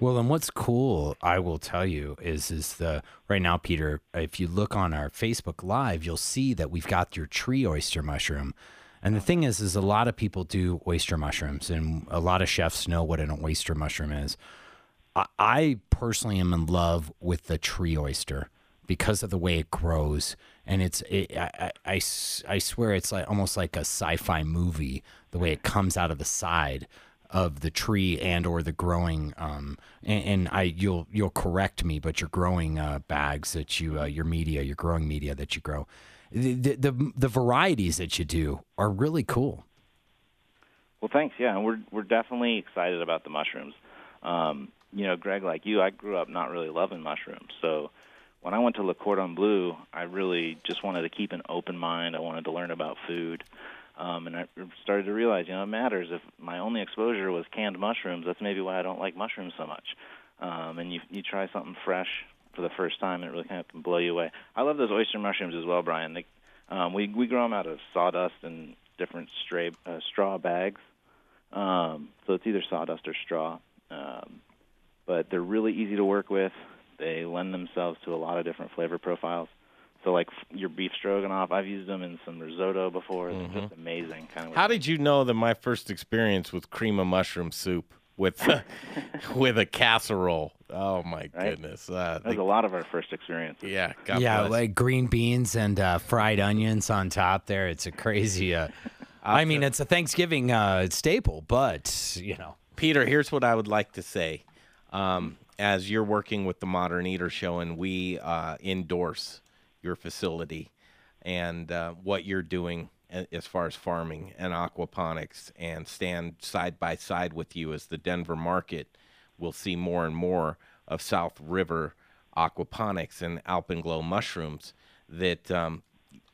Speaker 5: Well, and what's cool, I will tell you, is is the right now, Peter. If you look on our Facebook Live, you'll see that we've got your tree oyster mushroom. And the thing is, is a lot of people do oyster mushrooms, and a lot of chefs know what an oyster mushroom is. I, I personally am in love with the tree oyster because of the way it grows, and it's it, I, I- I swear it's like almost like a sci-fi movie the way it comes out of the side of the tree and or the growing um and, and I you'll you'll correct me but your growing uh, bags that you uh, your media your growing media that you grow the, the the the varieties that you do are really cool.
Speaker 27: Well, thanks. Yeah, we're we're definitely excited about the mushrooms. Um, you know, Greg, like you, I grew up not really loving mushrooms. So when I went to Le Cordon Bleu, I really just wanted to keep an open mind. I wanted to learn about food. Um, and I started to realize, you know, it matters. If my only exposure was canned mushrooms, that's maybe why I don't like mushrooms so much. Um, and you you try something fresh for the first time, and it really kind of can blow you away. I love those oyster mushrooms as well, Brian. They, um, we we grow them out of sawdust and different stray uh, straw bags. Um, so it's either sawdust or straw. Um, but they're really easy to work with. They lend themselves to a lot of different flavor profiles. So like f- your beef stroganoff, I've used them in some risotto before. It's
Speaker 4: Mhm.
Speaker 27: just amazing. Kind of.
Speaker 4: How did you know that my first experience was cream of mushroom soup with with a casserole? Oh my goodness! Uh,
Speaker 27: That was a lot of our first experience.
Speaker 4: Yeah, God
Speaker 5: yeah,
Speaker 4: bless.
Speaker 5: like green beans and uh, fried onions on top. There, it's a crazy. Uh, I mean, it's a Thanksgiving uh, staple, but you know,
Speaker 4: Peter, here's what I would like to say. Um, as you're working with the Modern Eater Show, and we uh, endorse your facility and uh, what you're doing as far as farming and aquaponics, and stand side by side with you as the Denver market will see more and more of South River aquaponics and alpenglow mushrooms. That um,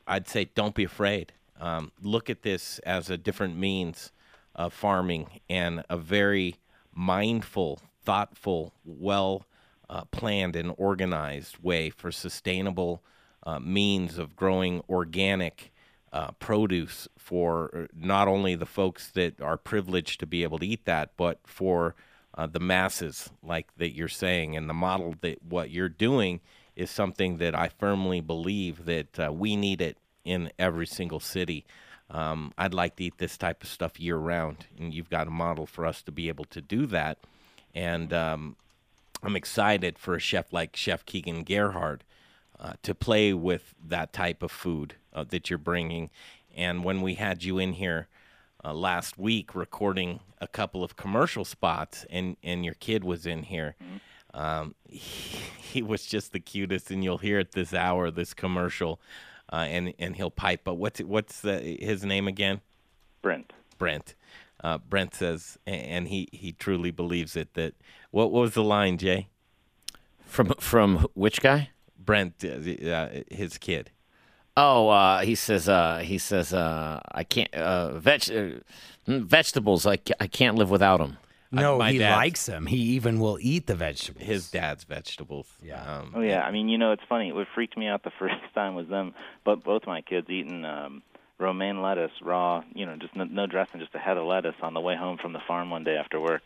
Speaker 4: I'd say, don't be afraid. Um, look at this as a different means of farming and a very mindful, thoughtful, well uh, planned, and organized way for sustainable uh, means of growing organic uh, produce for uh, not only the folks that are privileged to be able to eat that, but for uh, the masses, like that you're saying, and the model that what you're doing is something that I firmly believe that uh, we need it in every single city. Um, I'd like to eat this type of stuff year round, and you've got a model for us to be able to do that. And um, I'm excited for a chef like Chef Keegan Gerhard uh, to play with that type of food uh, that you're bringing. And when we had you in here uh, last week recording a couple of commercial spots, and, and your kid was in here, um, he, he was just the cutest, and you'll hear it this hour, this commercial, uh, and and he'll pipe. But what's what's uh, his name again?
Speaker 27: Brent.
Speaker 4: Brent. Uh, Brent says, and he he truly believes it. That what what was the line, Jay?
Speaker 6: From from which guy?
Speaker 4: Brent, uh, uh, his kid.
Speaker 6: Oh, uh, he says. Uh, he says. Uh, I can't. Uh, veg, uh, mm, vegetables. I, I can't live without them.
Speaker 5: no,
Speaker 4: my
Speaker 5: he likes them. He even will eat the vegetables.
Speaker 4: His dad's vegetables.
Speaker 5: Yeah.
Speaker 4: Um,
Speaker 27: Oh yeah, I mean, you know, it's funny. What freaked me out the first time was them, but both my kids eating um, romaine lettuce raw. You know, just no, no dressing, just a head of lettuce on the way home from the farm one day after work.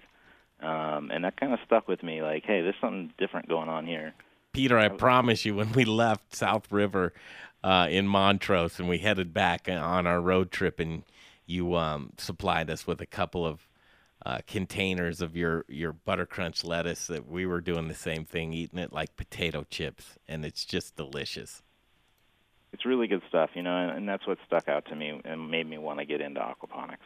Speaker 27: um, and that kind of stuck with me. Like, hey, there's something different going on here.
Speaker 4: Peter, I promise you, when we left South River uh, in Montrose and we headed back on our road trip, and you um, supplied us with a couple of uh, containers of your your butter crunch lettuce, that we were doing the same thing, eating it like potato chips, and it's just delicious.
Speaker 27: It's really good stuff, you know, and, and that's what stuck out to me and made me want to get into aquaponics.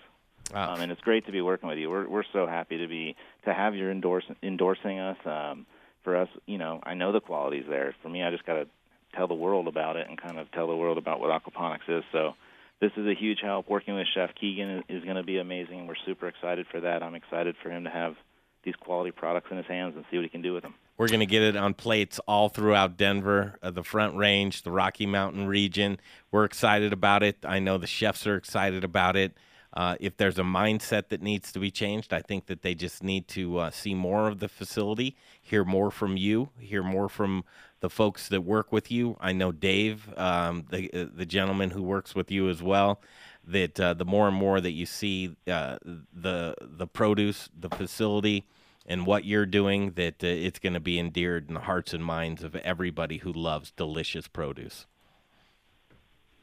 Speaker 4: Wow.
Speaker 27: Um, and it's great to be working with you. We're we're so happy to be to have you endorse, endorsing us. Um, for us, you know, I know the quality's there. For me, I just got to tell the world about it and kind of tell the world about what aquaponics is. So this is a huge help. Working with Chef Keegan is, is going to be amazing. And we're super excited for that. I'm excited for him to have these quality products in his hands and see what he can do with them.
Speaker 4: We're going to get it on plates all throughout Denver, uh, the Front Range, the Rocky Mountain region. We're excited about it. I know the chefs are excited about it. Uh, if there's a mindset that needs to be changed, I think that they just need to uh, see more of the facility, hear more from you, hear more from the folks that work with you. I know Dave, um, the uh, the gentleman who works with you as well. That uh, the more and more that you see uh, the the produce, the facility, and what you're doing, that uh, it's going to be endeared in the hearts and minds of everybody who loves delicious produce.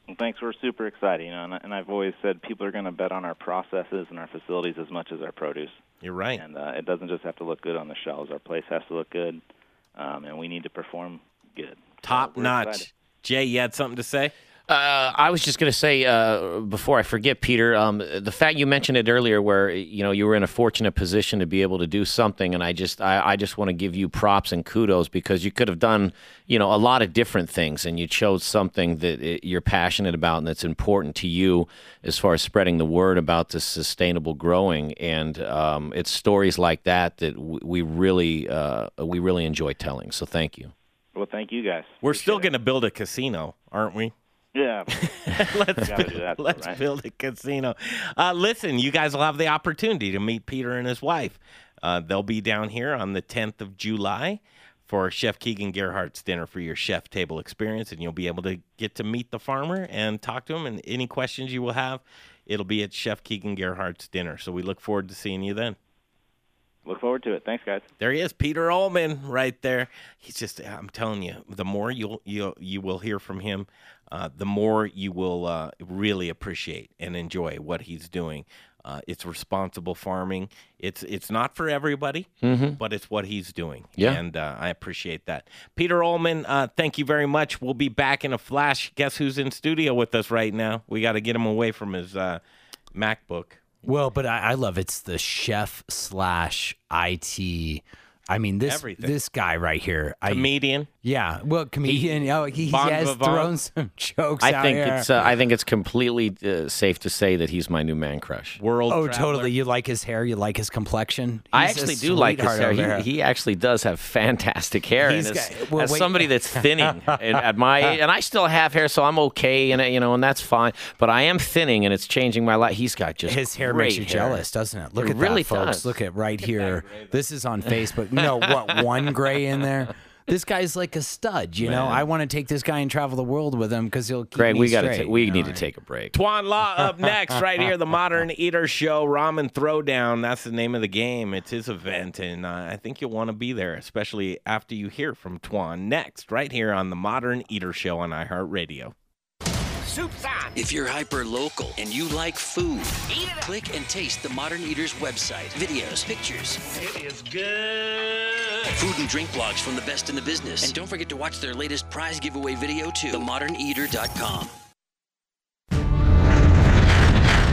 Speaker 27: Well, thanks. We're super excited, you know, and, and I've always said people are going to bet on our processes and our facilities as much as our produce.
Speaker 4: You're right.
Speaker 27: And uh, it doesn't just have to look good on the shelves. Our place has to look good, um, and we need to perform good.
Speaker 4: Top
Speaker 27: we're
Speaker 4: notch.
Speaker 27: excited.
Speaker 4: Jay, you had something to say?
Speaker 6: Uh, I was just going to say uh, before I forget, Peter, um, the fact you mentioned it earlier, where you know you were in a fortunate position to be able to do something, and I just I, I just want to give you props and kudos because you could have done you know a lot of different things, and you chose something that it, you're passionate about and that's important to you as far as spreading the word about this sustainable growing, and um, it's stories like that that w- we really uh, we really enjoy telling. So thank you.
Speaker 27: Well, thank you guys.
Speaker 4: We're still going to build a casino, aren't we?
Speaker 27: Yeah.
Speaker 4: let's
Speaker 27: do that,
Speaker 4: let's
Speaker 27: right?
Speaker 4: build a casino. Uh, listen, you guys will have the opportunity to meet Peter and his wife. Uh, they'll be down here on the 10th of July for Chef Keegan Gerhard's dinner for your chef table experience, and you'll be able to get to meet the farmer and talk to him. And any questions you will have, it'll be at Chef Keegan Gerhard's dinner. So we look forward to seeing you then.
Speaker 27: Look forward to it. Thanks, guys.
Speaker 4: There he is, Peter Ullman, right there. He's just, I'm telling you, the more you'll you you will hear from him, uh, the more you will uh, really appreciate and enjoy what he's doing. Uh, it's responsible farming. It's it's not for everybody,
Speaker 6: Mhm.
Speaker 4: but it's what he's doing.
Speaker 6: Yeah.
Speaker 4: and uh, I appreciate that. Peter Ullman, uh, thank you very much. We'll be back in a flash. Guess who's in studio with us right now? We got to get him away from his uh, MacBook.
Speaker 5: Well, but I, I love it's the chef slash IT. I mean this
Speaker 4: Everything.
Speaker 5: this guy right here. I,
Speaker 4: Comedian.
Speaker 5: Yeah, well, comedian. oh, he, he
Speaker 4: Bon
Speaker 5: has
Speaker 4: vivant.
Speaker 5: thrown some jokes.
Speaker 6: I
Speaker 5: out
Speaker 6: think
Speaker 5: here.
Speaker 6: it's uh, I think it's completely uh, safe to say that he's my new man crush.
Speaker 4: World.
Speaker 5: oh,
Speaker 4: traveler.
Speaker 5: totally. You like his hair. You like his complexion.
Speaker 6: I
Speaker 5: He's a
Speaker 6: actually do like his hair. He, he actually does have fantastic hair.
Speaker 5: He's
Speaker 6: and as,
Speaker 5: got- well,
Speaker 6: as
Speaker 5: wait.
Speaker 6: somebody that's thinning at at my age, and I still have hair, so I'm okay, and you know, and that's fine. But I am thinning, and it's changing my life. He's got just
Speaker 5: his hair
Speaker 6: great
Speaker 5: makes you
Speaker 6: hair.
Speaker 5: jealous, doesn't it? Look
Speaker 6: It
Speaker 5: at
Speaker 6: really
Speaker 5: that, folks.
Speaker 6: does.
Speaker 5: Look at right here. This is on Facebook. You know what? One gray in there. This guy's like a stud. You know, I want to take this guy and travel the world with him because he'll keep
Speaker 6: Greg,
Speaker 5: me
Speaker 6: we got to
Speaker 5: straight,
Speaker 6: we
Speaker 5: you know,
Speaker 6: need to
Speaker 5: right?
Speaker 6: take a break.
Speaker 4: Tuan Law up next, right here, the Modern Eater Show, Ramen Throwdown. That's the name of the game. It's his event, and uh, I think you'll want to be there, especially after you hear from Tuan next, right here on the Modern Eater Show on iHeartRadio.
Speaker 3: Soup's on.
Speaker 2: If you're hyper local and you like food, click and taste the Modern Eaters website. Videos, pictures,
Speaker 3: It is good.
Speaker 2: food and drink blogs from the best in the business. And don't forget to watch their latest prize giveaway video too. TheModernEater.com.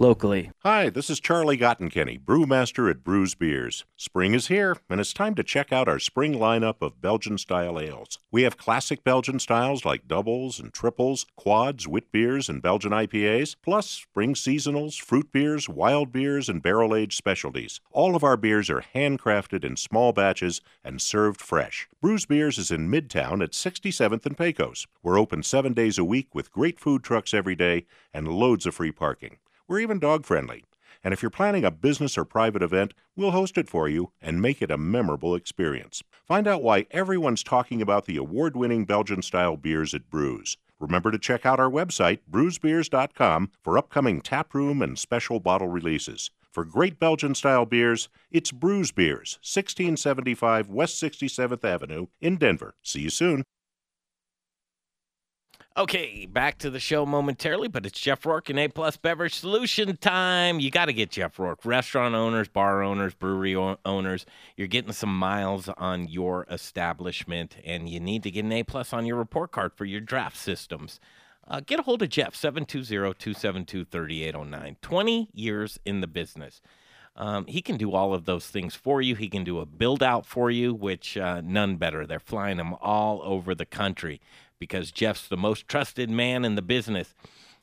Speaker 18: locally.
Speaker 11: Hi, this is Charlie Gottenkieny, brewmaster at Bruz Beers. Spring is here, and it's time to check out our spring lineup of Belgian style ales. We have classic Belgian styles like doubles and triples, quads, wit beers, and Belgian IPAs, plus spring seasonals, fruit beers, wild beers, and barrel aged specialties. All of our beers are handcrafted in small batches and served fresh. Bruz Beers is in Midtown at 67th and Pecos. We're open seven days a week with great food trucks every day and loads of free parking. We're even dog friendly. And if you're planning a business or private event, we'll host it for you and make it a memorable experience. Find out why everyone's talking about the award winning Belgian style beers at Bruz. Remember to check out our website, bruzbeers.com, for upcoming taproom and special bottle releases. For great Belgian style beers, it's Bruz Beers, 1675 West 67th Avenue in Denver. See you soon.
Speaker 4: Okay, back to the show momentarily, but it's Jeff Rourke and A Plus Beverage Solution time. You got to get Jeff Rourke. Restaurant owners, bar owners, brewery o- owners, you're getting some miles on your establishment, and you need to get an A Plus on your report card for your draft systems. Uh, get a hold of Jeff, 720-272-3809. 20 years in the business. Um, he can do all of those things for you. He can do a build out for you, which uh, none better. They're flying them all over the country because Jeff's the most trusted man in the business.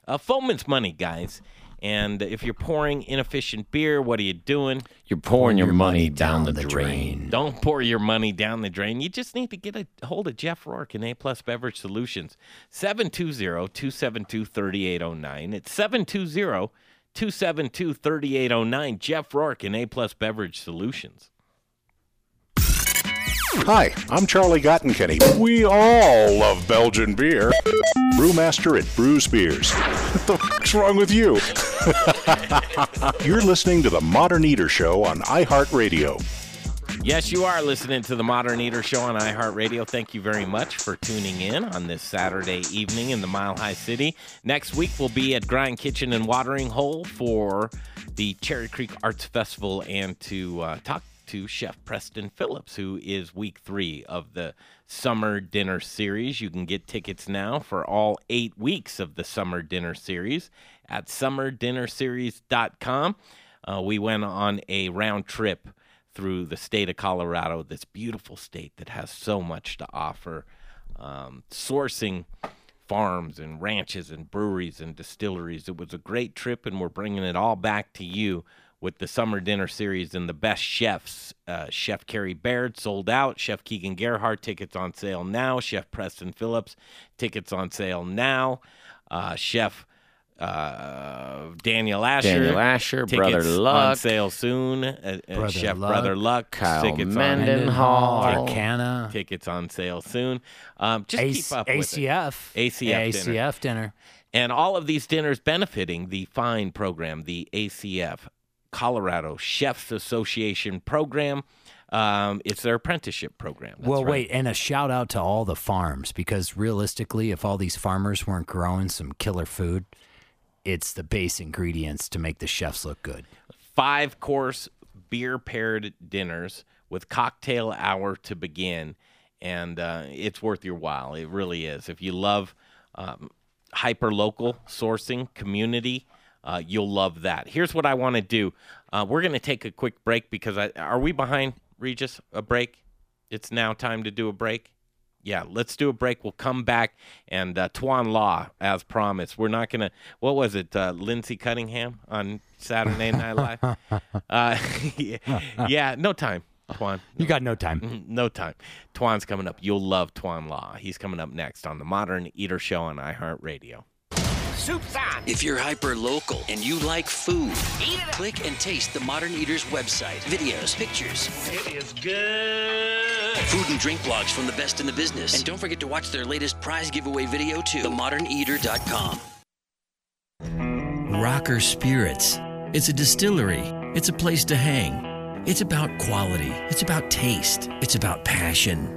Speaker 4: Uh, Foam's money, guys. And if you're pouring inefficient beer, what are you doing?
Speaker 6: You're pouring your money down the drain.
Speaker 4: Don't pour your money down the drain. You just need to get a hold of Jeff Rourke and A Plus Beverage Solutions. 720-272-3809. It's 720-272-3809. Jeff Rourke and A Plus Beverage Solutions.
Speaker 11: Hi, I'm Charlie Gottenkieny. We all love Belgian beer. Brewmaster at Bruz Beers. What the fuck's wrong with you? You're listening to the Modern Eater Show on iHeartRadio.
Speaker 4: Yes, you are listening to the Modern Eater Show on iHeartRadio. Thank you very much for tuning in on this Saturday evening in the Mile High City. Next week, we'll be at Grind Kitchen and Watering Hole for the Cherry Creek Arts Festival and to uh, talk to Chef Preston Phillips, who is week three of the Summer Dinner Series. You can get tickets now for all eight weeks of the Summer Dinner Series at summerdinnerseries.com. Uh, we went on a round trip through the state of Colorado, this beautiful state that has so much to offer, um, sourcing farms and ranches and breweries and distilleries. It was a great trip, and we're bringing it all back to you with the summer dinner series and the best chefs. Uh, Chef Carrie Baird sold out. Chef Keegan Gerhard tickets on sale now. Chef Preston Phillips tickets on sale now. Uh, Chef uh, Daniel Asher,
Speaker 6: Daniel Asher,
Speaker 4: tickets
Speaker 6: Brother
Speaker 4: on sale soon. Uh, uh,
Speaker 5: Brother
Speaker 4: Chef
Speaker 5: Luck,
Speaker 4: Brother Luck,
Speaker 6: Kyle
Speaker 4: tickets
Speaker 6: Mendenhall.
Speaker 4: on
Speaker 5: Arcana.
Speaker 4: tickets on sale soon. Um, just
Speaker 5: A-
Speaker 4: keep up with it.
Speaker 5: ACF.
Speaker 4: ACF dinner.
Speaker 5: ACF dinner.
Speaker 4: And all of these dinners benefiting the FINE program, the ACF Colorado Chefs Association program. Um, it's their apprenticeship program. That's
Speaker 5: well,
Speaker 4: right.
Speaker 5: wait, and a shout out to all the farms because realistically, if all these farmers weren't growing some killer food, it's the base ingredients to make the chefs look good.
Speaker 4: Five course beer paired dinners with cocktail hour to begin. And uh, it's worth your while. It really is. If you love um, hyper local sourcing, community, uh, you'll love that. Here's what I want to do. Uh, we're going to take a quick break because I, are we behind, Regis? A break? It's now time to do a break. Yeah, let's do a break. We'll come back and uh, Tuan Law, as promised. We're not gonna. What was it? Uh, Lindsey Cunningham on Saturday Night Live. uh, yeah, no time. Tuan,
Speaker 5: You got no time.
Speaker 4: Mhm, no time. Tuan's coming up. You'll love Tuan Law. He's coming up next on the Modern Eater Show on iHeartRadio.
Speaker 28: Soup's on.
Speaker 2: If you're hyper local and you like food, click and taste the Modern Eaters website. Videos, pictures,
Speaker 28: It is good.
Speaker 2: food and drink blogs from the best in the business. And don't forget to watch their latest prize giveaway video too. TheModernEater.com. Rocker Spirits. It's a distillery. It's a place to hang. It's about quality. It's about taste. It's about passion.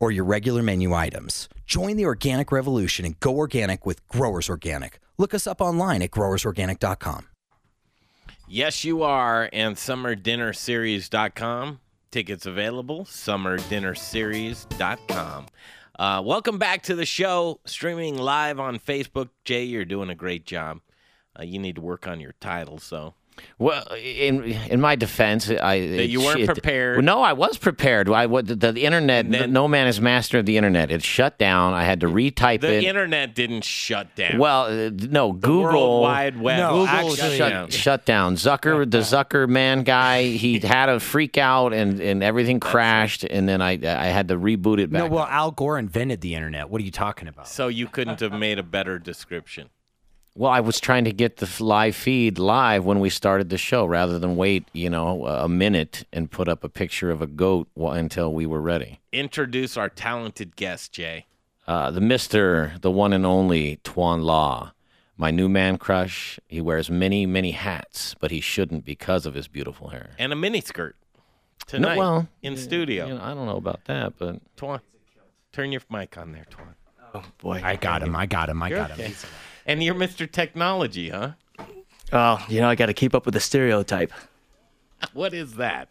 Speaker 29: or your regular menu items. Join the organic revolution and go organic with Growers Organic. Look us up online at growersorganic.com.
Speaker 4: Yes, you are. And summerdinnerseries.com. Tickets available. Summerdinnerseries.com. Uh, welcome back to the show, streaming live on Facebook. Jay, you're doing a great job. Uh, you need to work on your title, so.
Speaker 6: Well, in in my defense, I
Speaker 4: That you weren't
Speaker 6: it-
Speaker 4: prepared.
Speaker 6: Well, no, I was prepared. I what the, the internet. no man is master of the internet. It shut down. I had to retype
Speaker 4: The
Speaker 6: it.
Speaker 4: The internet didn't shut down.
Speaker 6: Well, uh, no, Google.
Speaker 4: World Wide Web.
Speaker 6: Google
Speaker 4: actually-
Speaker 6: shut,
Speaker 4: down.
Speaker 6: shut down. Zucker, the Zucker man guy, he had a freak out and, and everything crashed, and then I I had to reboot it back.
Speaker 5: No, well, Al Gore invented the internet. What are you talking about?
Speaker 4: So you couldn't have made a better description.
Speaker 6: Well, I was trying to get the live feed live when we started the show, rather than wait, you know, a minute and put up a picture of a goat until we were ready.
Speaker 4: Introduce our talented guest, Jay.
Speaker 6: Uh, the Mister, the one and only Tuan Law, my new man crush. He wears many, many hats, but he shouldn't because of his beautiful hair.
Speaker 4: And a miniskirt tonight
Speaker 6: well,
Speaker 4: in studio.
Speaker 6: you know, I don't know about that, but
Speaker 4: Tuan, turn your mic on there, Tuan.
Speaker 30: Oh boy,
Speaker 5: I got him. I got him. I
Speaker 4: You're
Speaker 5: got
Speaker 4: okay.
Speaker 5: him.
Speaker 4: And you're Mr. Technology, huh?
Speaker 30: Oh, you know, I got to keep up with the stereotype.
Speaker 4: What is that?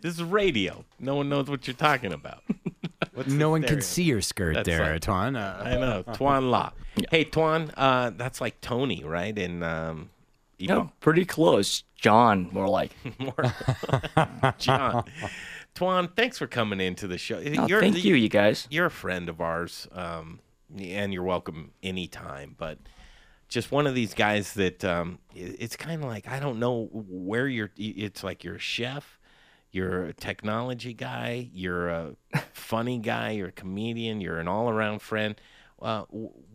Speaker 4: This is radio. No one knows what you're talking about. What's
Speaker 5: No one can see your skirt
Speaker 4: That's
Speaker 5: there,
Speaker 4: like-
Speaker 5: Tuan. Uh,
Speaker 4: I know. Tuan La. Hey, Tuan, uh, that's like Tony, right? In um,
Speaker 30: No, pretty close. John, more like.
Speaker 4: more. John. Tuan, thanks for coming into the show.
Speaker 30: Oh, thank you, you guys.
Speaker 4: You're a friend of ours, um, and you're welcome anytime. But just one of these guys that um, it's kind of like I don't know where you're. It's like you're a chef, you're a technology guy, you're a funny guy, you're a comedian, you're an all-around friend. Uh,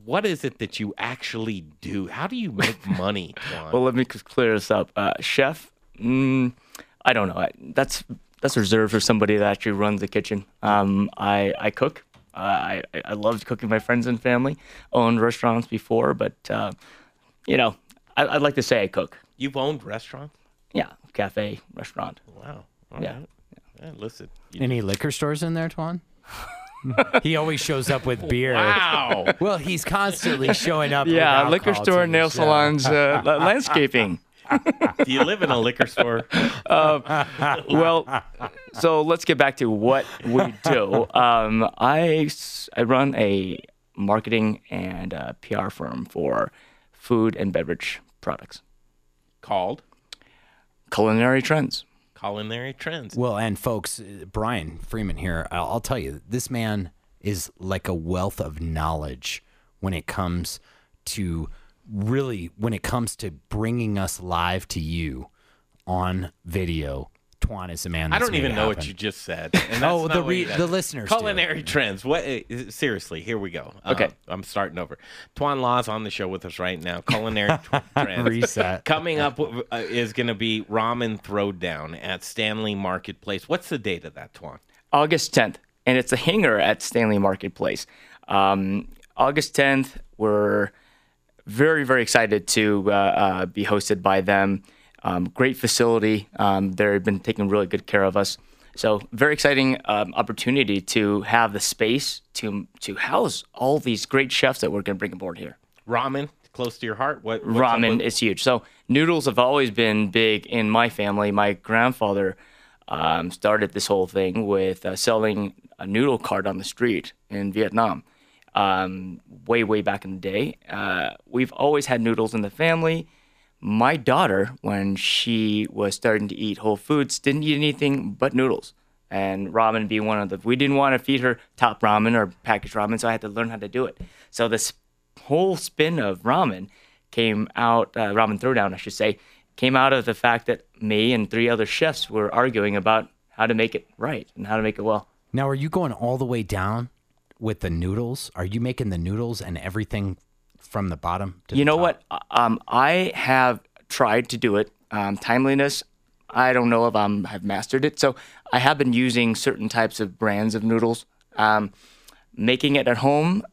Speaker 4: what is it that you actually do? How do you make money,
Speaker 30: Well, let me clear this up. Uh, chef, mm, I don't know. I, that's that's reserved for somebody that actually runs the kitchen. Um, I I cook. I I- I loved cooking my friends and family. Owned restaurants before, but uh, you know, I, I'd like to say I cook.
Speaker 4: You've owned restaurants?
Speaker 30: Yeah, cafe, restaurant.
Speaker 4: Wow. All
Speaker 30: yeah.
Speaker 4: right. Yeah, listen. you-
Speaker 5: Any liquor stores in there, Tuan? he always shows up with beer.
Speaker 4: Wow.
Speaker 5: Well, he's constantly showing up.
Speaker 30: Yeah, liquor store, nail salons, uh, landscaping.
Speaker 4: Do you live in a liquor store?
Speaker 30: Uh, well, so let's get back to what we do. Um, I, s- I run a marketing and uh, PR firm for food and beverage products
Speaker 4: Called
Speaker 30: Culinary Trends.
Speaker 4: Culinary Trends.
Speaker 5: Well, and folks, uh, Brian Freeman here, I'll, I'll tell you, this man is like a wealth of knowledge when it comes to really, when it comes to bringing us live to you on video. Tuan is a man.
Speaker 4: I don't even
Speaker 5: it
Speaker 4: know what you just said. And that's
Speaker 5: Oh, the re- the listeners do.
Speaker 4: Culinary trends. What? uh, Seriously, here we go. Uh,
Speaker 30: Okay.
Speaker 4: I'm starting over. Tuan Law's on the show with us right now. Culinary tw- trends.
Speaker 5: Reset.
Speaker 4: Coming up uh, is going to be ramen throwdown at Stanley Marketplace. What's the date of that, Tuan?
Speaker 30: August 10th, and it's a hanger at Stanley Marketplace. Um, August 10th, we're very, very excited to uh, uh, be hosted by them. Um, great facility. Um, they've been taking really good care of us. So very exciting um, opportunity to have the space to to house all these great chefs that we're going to bring aboard here.
Speaker 4: Ramen, close to your heart. What?
Speaker 30: Ramen
Speaker 4: with-
Speaker 30: is huge. So noodles have always been big in my family. My grandfather um, started this whole thing with uh, selling a noodle cart on the street in Vietnam. Um, way, way back in the day, uh, we've always had noodles in the family. My daughter, when she was starting to eat whole foods, didn't eat anything but noodles. and ramen being one of the. We didn't want to feed her top ramen or packaged ramen, so I had to learn how to do it. So this whole spin of ramen came out, uh, ramen throwdown, I should say, came out of the fact that me and three other chefs were arguing about how to make it right and how to make it well.
Speaker 5: Now, are you going all the way down with the noodles? Are you making the noodles and everything from the bottom? To
Speaker 30: you know
Speaker 5: top?
Speaker 30: what? Um, I have tried to do it. Um, timeliness, I don't know if I'm have mastered it. So I have been using certain types of brands of noodles. Um, making it at home,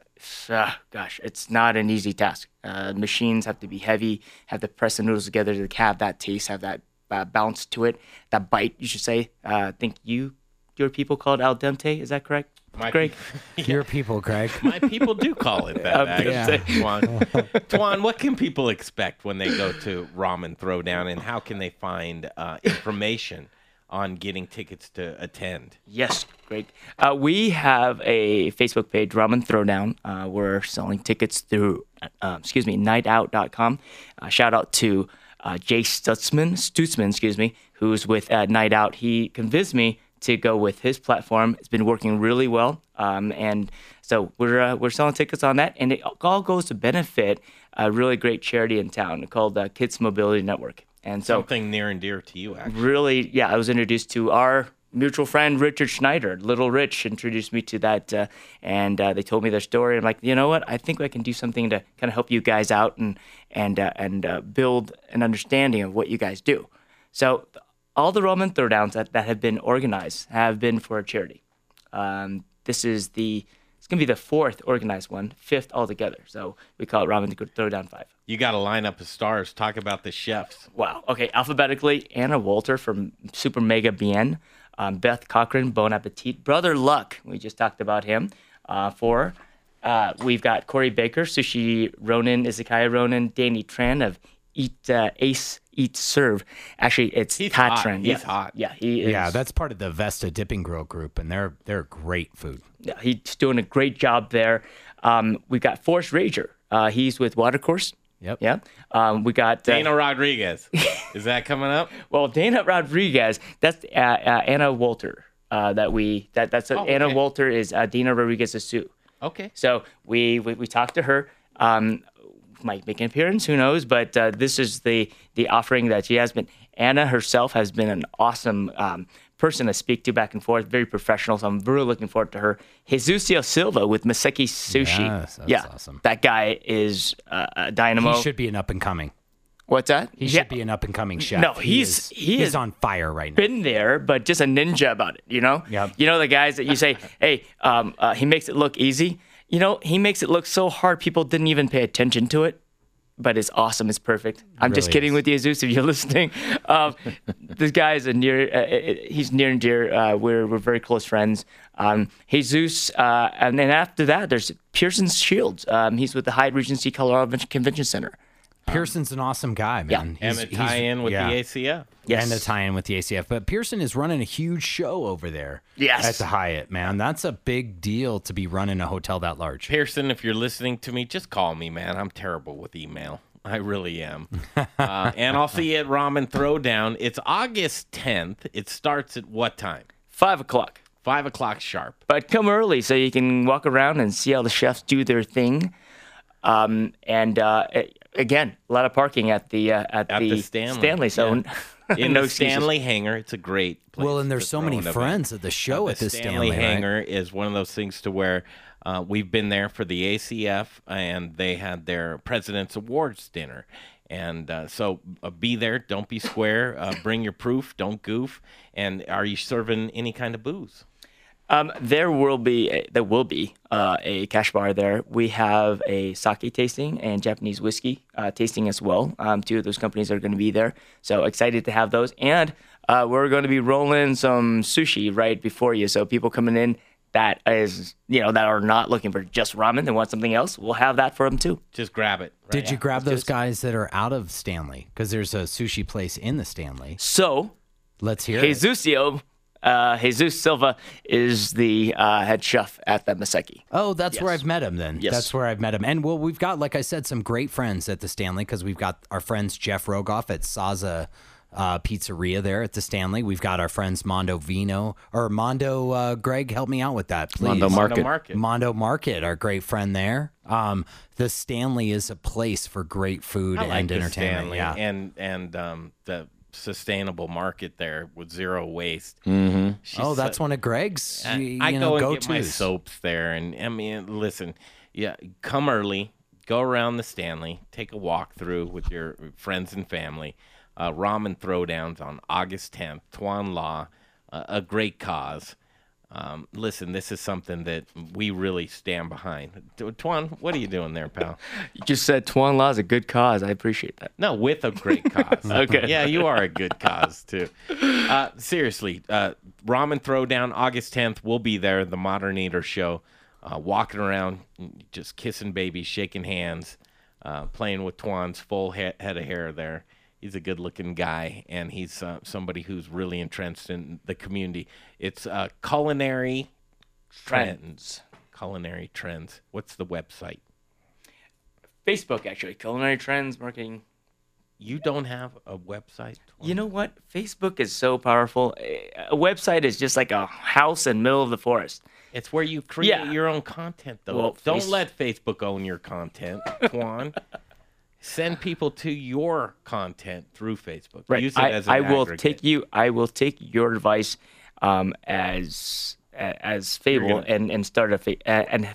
Speaker 30: uh, gosh, it's not an easy task. Uh, machines have to be heavy, have to press the noodles together to have that taste, have that uh, bounce to it, that bite. You should say. Uh, I think you, your people call it al dente. Is that correct,
Speaker 4: My
Speaker 30: Greg?
Speaker 5: Your people, Greg.
Speaker 4: My people do call it that.
Speaker 30: I'm
Speaker 4: actually,
Speaker 30: say-
Speaker 4: Tuan. Tuan, what can people expect when they go to Ramen Throwdown, and how can they find uh, information on getting tickets to attend?
Speaker 30: Yes, great. Uh, we have a Facebook page, Ramen Throwdown. Uh, we're selling tickets through, uh, excuse me, nightout.com. Uh, shout out to uh, Jay Stutzman, Stutzman, excuse me, who's with uh, Night Out. He convinced me to go with his platform. It's been working really well, um, and so we're uh, we're selling tickets on that, and it all goes to benefit a really great charity in town called uh, Kids Mobility Network. And so
Speaker 4: Something near and dear to you, actually.
Speaker 30: really, yeah, I was introduced to our mutual friend Richard Schneider. Little Rich introduced me to that, uh, and uh, they told me their story. I'm like, you know what? I think I can do something to kind of help you guys out and and uh, and uh, build an understanding of what you guys do. So all the ramen throwdowns that, that have been organized have been for a charity. Um, this is the it's gonna be the fourth organized one, fifth altogether. So we call it Ramen Throwdown Five.
Speaker 4: You got a lineup of stars. Talk about the chefs.
Speaker 30: Wow. Okay. Alphabetically, Anna Walter from Super Mega Bien, um, Beth Cochran, Bon Appetit, Brother Luck. We just talked about him. Uh, four. Uh, we've got Corey Baker, Sushi Ronin, Izakaya Ronin, Danny Tran of Eat uh, Ace Eat Serve. Actually, it's
Speaker 5: He's
Speaker 30: Tat
Speaker 5: hot.
Speaker 30: Tran.
Speaker 5: He's
Speaker 30: yeah.
Speaker 5: hot.
Speaker 30: Yeah, he is.
Speaker 5: Yeah, that's part of the Vesta Dipping Grill group, and they're they're great food.
Speaker 30: Yeah, he's doing a great job there. Um, we got Forrest Rager. Uh, he's with Watercourse.
Speaker 5: Yep.
Speaker 30: Yeah. Um, we got uh,
Speaker 4: Dana Rodriguez. Is that coming up?
Speaker 30: Well, Dana Rodriguez, that's uh, uh, Anna Walter. Uh, that we that that's
Speaker 4: Oh,
Speaker 30: Anna
Speaker 4: okay.
Speaker 30: Walter is uh, Dina Rodriguez's sous.
Speaker 4: Okay.
Speaker 30: So we we, we talked to her. Um, might make an appearance, who knows? But uh, this is the the offering that she has been. Anna herself has been an awesome um, person to speak to back and forth, very professional. So I'm really looking forward to her. Jesusio Silva with Maseki Sushi.
Speaker 5: Yes, that's
Speaker 30: yeah,
Speaker 5: awesome.
Speaker 30: that guy is uh, a dynamo.
Speaker 5: He should be an up and coming.
Speaker 30: What's that?
Speaker 5: He
Speaker 30: Yeah.
Speaker 5: should be an up and coming chef.
Speaker 30: No,
Speaker 5: He
Speaker 30: he's
Speaker 5: is-
Speaker 30: he is
Speaker 5: on fire right now.
Speaker 30: been there, but just a ninja about it. You know.
Speaker 5: Yep.
Speaker 30: You know the guys that you say, "Hey, um, uh, he makes it look easy." You know, he makes it look so hard. People didn't even pay attention to it, but it's awesome. It's perfect. I'm just kidding
Speaker 5: is.
Speaker 30: with you, Zeus, if you're listening. Um, this guy is a near. Uh, uh, he's near and dear. Uh, we're we're very close friends. Um, Jesus, uh, and then after that, there's Pearson Shields. Um, he's with the Hyatt Regency Colorado Convention Center.
Speaker 5: Pearson's an awesome guy, man.
Speaker 4: And
Speaker 5: He's-
Speaker 4: a tie-in with
Speaker 5: yeah.
Speaker 4: the ACF.
Speaker 30: Yes.
Speaker 5: And a tie-in with the ACF. But Pearson is running a huge show over there.
Speaker 30: Yes.
Speaker 5: At the Hyatt, man. That's a big deal to be running a hotel that large.
Speaker 4: Pearson, if you're listening to me, just call me, man. I'm terrible with email. I really am. uh, and I'll see you at Ramen Throwdown. It's August 10th. It starts at what time?
Speaker 30: Five o'clock.
Speaker 4: Five o'clock sharp.
Speaker 30: But come early so you can walk around and see how the chefs do their thing. Um, and uh, a- again, a lot of parking at the uh, at,
Speaker 4: At the Stanley.
Speaker 30: so
Speaker 4: Yeah. In
Speaker 30: no
Speaker 4: the
Speaker 30: excuses.
Speaker 4: Stanley Hangar, it's a great place.
Speaker 5: Well, and there's so many
Speaker 4: an event.
Speaker 5: friends at the show
Speaker 4: Uh,
Speaker 5: at
Speaker 4: the
Speaker 5: this
Speaker 4: Stanley,
Speaker 5: Stanley, right?
Speaker 4: Hangar is one of those things to where uh, we've been there for the ACF, and they had their President's Awards dinner. And uh, so uh, be there. Don't be square. Uh, bring your proof. Don't goof. And are you serving any kind of booze?
Speaker 30: Um, there will be a, there will be uh, a cash bar there. We have a sake tasting and Japanese whiskey uh, tasting as well. Um, two of those companies are going to be there, so excited to have those. And uh, we're going to be rolling some sushi right before you. So people coming in that is you know that are not looking for just ramen, they want something else. We'll have that for them too.
Speaker 4: Just grab it.
Speaker 5: Did you grab those guys that are out of Stanley? Because there's a sushi place in the Stanley.
Speaker 30: So
Speaker 5: let's hear it.
Speaker 30: Jesusio, uh, Jesus Silva is the uh, head chef at the Maseki.
Speaker 5: Oh, that's where I've met him then.
Speaker 30: Yes.
Speaker 5: That's where I've met him. And well, we've got, like I said, some great friends at the Stanley because we've got our friends Jeff Rogoff at Sazza uh, pizzeria there at the Stanley. We've got our friends Mondo Vino or Mondo. Uh, Greg, help me out with that, please.
Speaker 6: Mondo Market.
Speaker 4: Mondo Market.
Speaker 5: Mondo Market, our great friend there. Um, the Stanley is a place for great food
Speaker 4: I like
Speaker 5: and
Speaker 4: the
Speaker 5: entertainment.
Speaker 4: Stanley
Speaker 5: yeah.
Speaker 4: and and um, the sustainable market there with zero waste.
Speaker 6: Mm-hmm.
Speaker 4: She's
Speaker 5: oh, that's
Speaker 4: so-
Speaker 5: one of Greg's.
Speaker 4: I-
Speaker 5: you,
Speaker 4: I
Speaker 5: you
Speaker 4: go
Speaker 5: know,
Speaker 4: and get my soaps there, and I mean, listen, yeah, come early, go around the Stanley, take a walk through with your friends and family. Uh, ramen throwdowns on August 10th, Tuan Law, uh, a great cause. Um, listen, this is something that we really stand behind. Tuan, what are you doing there, pal?
Speaker 30: You just said Tuan Law is a good cause. I appreciate that.
Speaker 4: No, with a great cause.
Speaker 30: Okay.
Speaker 4: Yeah, you are a good cause too. Uh, seriously, uh, Ramen Throwdown, August 10th. We'll be there. The Modern Eater Show. Uh, walking around, just kissing babies, shaking hands, uh, playing with Tuan's full he- head of hair there. He's a good looking guy, and he's uh, somebody who's really entrenched in the community. It's uh, culinary trends. Culinary trends. What's the website?
Speaker 30: Facebook, actually. Culinary Trends Marketing.
Speaker 4: You don't have a website?
Speaker 30: You know what? Facebook is so powerful. A website is just like a house in the middle of the forest.
Speaker 4: It's where you create
Speaker 30: Yeah.
Speaker 4: your own content, though.
Speaker 30: Well,
Speaker 4: Don't
Speaker 30: Face-
Speaker 4: let Facebook own your content, Juan. Send people to your content through Facebook.
Speaker 30: Right.
Speaker 4: Use it
Speaker 30: I,
Speaker 4: as an
Speaker 30: I will
Speaker 4: aggregate.
Speaker 30: take you. I will take your advice um, as as Fable
Speaker 4: gonna-
Speaker 30: and and start a fa- uh, and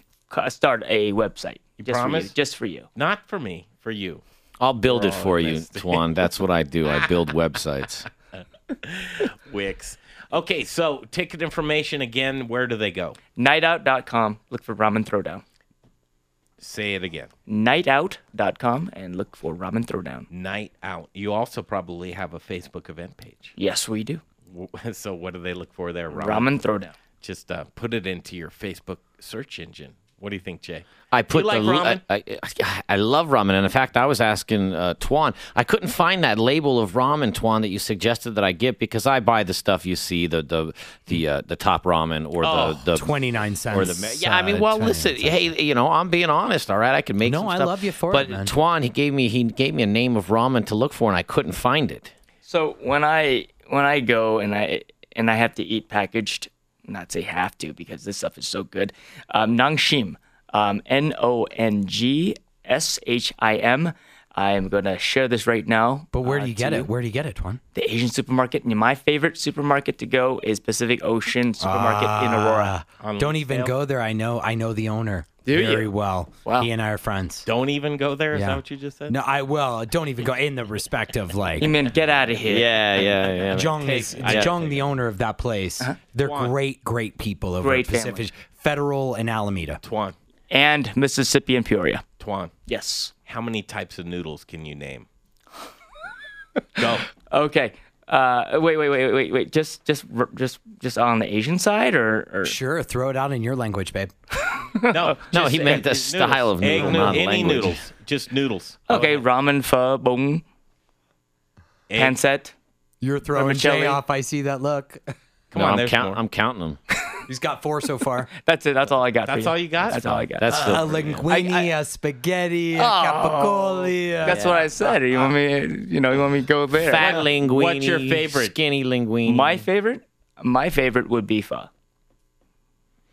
Speaker 30: start a website.
Speaker 4: You
Speaker 30: just For
Speaker 4: promise?
Speaker 30: you, just for you.
Speaker 4: Not for me, for you.
Speaker 6: I'll build
Speaker 4: We're
Speaker 6: it for you,
Speaker 4: invested.
Speaker 6: Tuan. That's what I do. I build websites.
Speaker 4: Wix. Okay, so ticket information again. Where do they go?
Speaker 30: Nightout.com. Look for Ramen Throwdown.
Speaker 4: Say it again.
Speaker 30: Nightout.com and look for Ramen Throwdown.
Speaker 4: Night out. You also probably have a Facebook event page.
Speaker 30: Yes, we do.
Speaker 4: So what do they look for there?
Speaker 30: Ramen Throwdown.
Speaker 4: Just uh, put it into your Facebook search engine. What do you think, Jay?
Speaker 6: I put
Speaker 4: you like
Speaker 6: the
Speaker 4: ramen?
Speaker 6: I, I, I love ramen, and in fact, I was asking uh, Tuan. I couldn't find that label of ramen, Tuan, that you suggested that I get because I buy the stuff you see the the the uh, the top ramen or
Speaker 5: Oh,
Speaker 6: the the
Speaker 5: 29 cents.
Speaker 6: or the ma- yeah. I mean, well, listen,
Speaker 5: cents.
Speaker 6: hey, you know, I'm being honest. All right, I can make
Speaker 5: No,
Speaker 6: some
Speaker 5: I
Speaker 6: stuff,
Speaker 5: love you for it,
Speaker 6: but
Speaker 5: man.
Speaker 6: Tuan, he gave me he gave me a name of ramen to look for, and I couldn't find it.
Speaker 30: So when I when I go and I and I have to eat packaged, not say have to because this stuff is so good. Um, Nongshim, um, N O N G S H I M. I am gonna share this right now.
Speaker 5: But where
Speaker 30: uh,
Speaker 5: do you get
Speaker 30: to
Speaker 5: it? Where do you get it, Tuan?
Speaker 30: The Asian supermarket. And my favorite supermarket to go is Pacific Ocean Supermarket in Aurora.
Speaker 5: Ah, Don't even go there. I know. I know the owner
Speaker 30: Do you?
Speaker 5: very well.
Speaker 30: Wow.
Speaker 5: He and I are friends.
Speaker 4: Don't even go there. Is
Speaker 5: Yeah.
Speaker 4: that what you just said?
Speaker 5: No, I will. Don't even go in the respect of like.
Speaker 30: You mean get out of here?
Speaker 6: Yeah, yeah, yeah.
Speaker 5: Jung
Speaker 4: Take-
Speaker 5: is
Speaker 4: I-
Speaker 5: Jung, the owner of that place. Uh-huh. They're
Speaker 4: Tuan.
Speaker 5: great, great people over
Speaker 30: Great
Speaker 5: at Pacific
Speaker 30: family.
Speaker 5: Federal and Alameda.
Speaker 4: Tuan.
Speaker 30: And Mississippi and Peoria.
Speaker 4: Tuan.
Speaker 30: Yes.
Speaker 4: How many types of noodles can you name? Go.
Speaker 30: Okay. Uh, wait, wait, wait, wait, wait. Just, just, just, just on the Asian side, or, or
Speaker 5: Sure, throw it out in your language, babe.
Speaker 4: No,
Speaker 6: No,
Speaker 4: just
Speaker 6: he meant the
Speaker 4: egg-
Speaker 6: style of
Speaker 4: Egg
Speaker 6: noodle,
Speaker 4: noo-
Speaker 6: not
Speaker 4: any
Speaker 6: language.
Speaker 4: noodles. Just noodles.
Speaker 30: okay, ramen, pho, bung,
Speaker 4: Egg-
Speaker 30: pancit.
Speaker 5: You're throwing
Speaker 30: Vermicelli.
Speaker 5: Jay off. I see that look.
Speaker 4: Come
Speaker 6: No,
Speaker 4: on,
Speaker 6: I'm, count,
Speaker 4: more.
Speaker 6: I'm counting them.
Speaker 5: He's got four so far.
Speaker 30: That's it. That's all I got. for
Speaker 4: That's
Speaker 30: you.
Speaker 4: all you got?
Speaker 30: That's all I got.
Speaker 6: That's
Speaker 5: a
Speaker 6: the
Speaker 5: linguine, a spaghetti, a
Speaker 30: Oh,
Speaker 5: capicola.
Speaker 30: That's what I said. You want me? You know, you want me to go there?
Speaker 6: fat linguine.
Speaker 4: What's your favorite?
Speaker 6: Skinny linguine.
Speaker 30: My favorite. My favorite would be pho.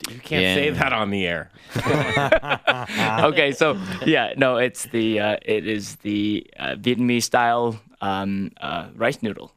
Speaker 4: You can't
Speaker 6: Yeah.
Speaker 4: say that on the air.
Speaker 30: okay, so yeah, no, it's the uh, it is the uh, Vietnamese style um, uh, rice noodle.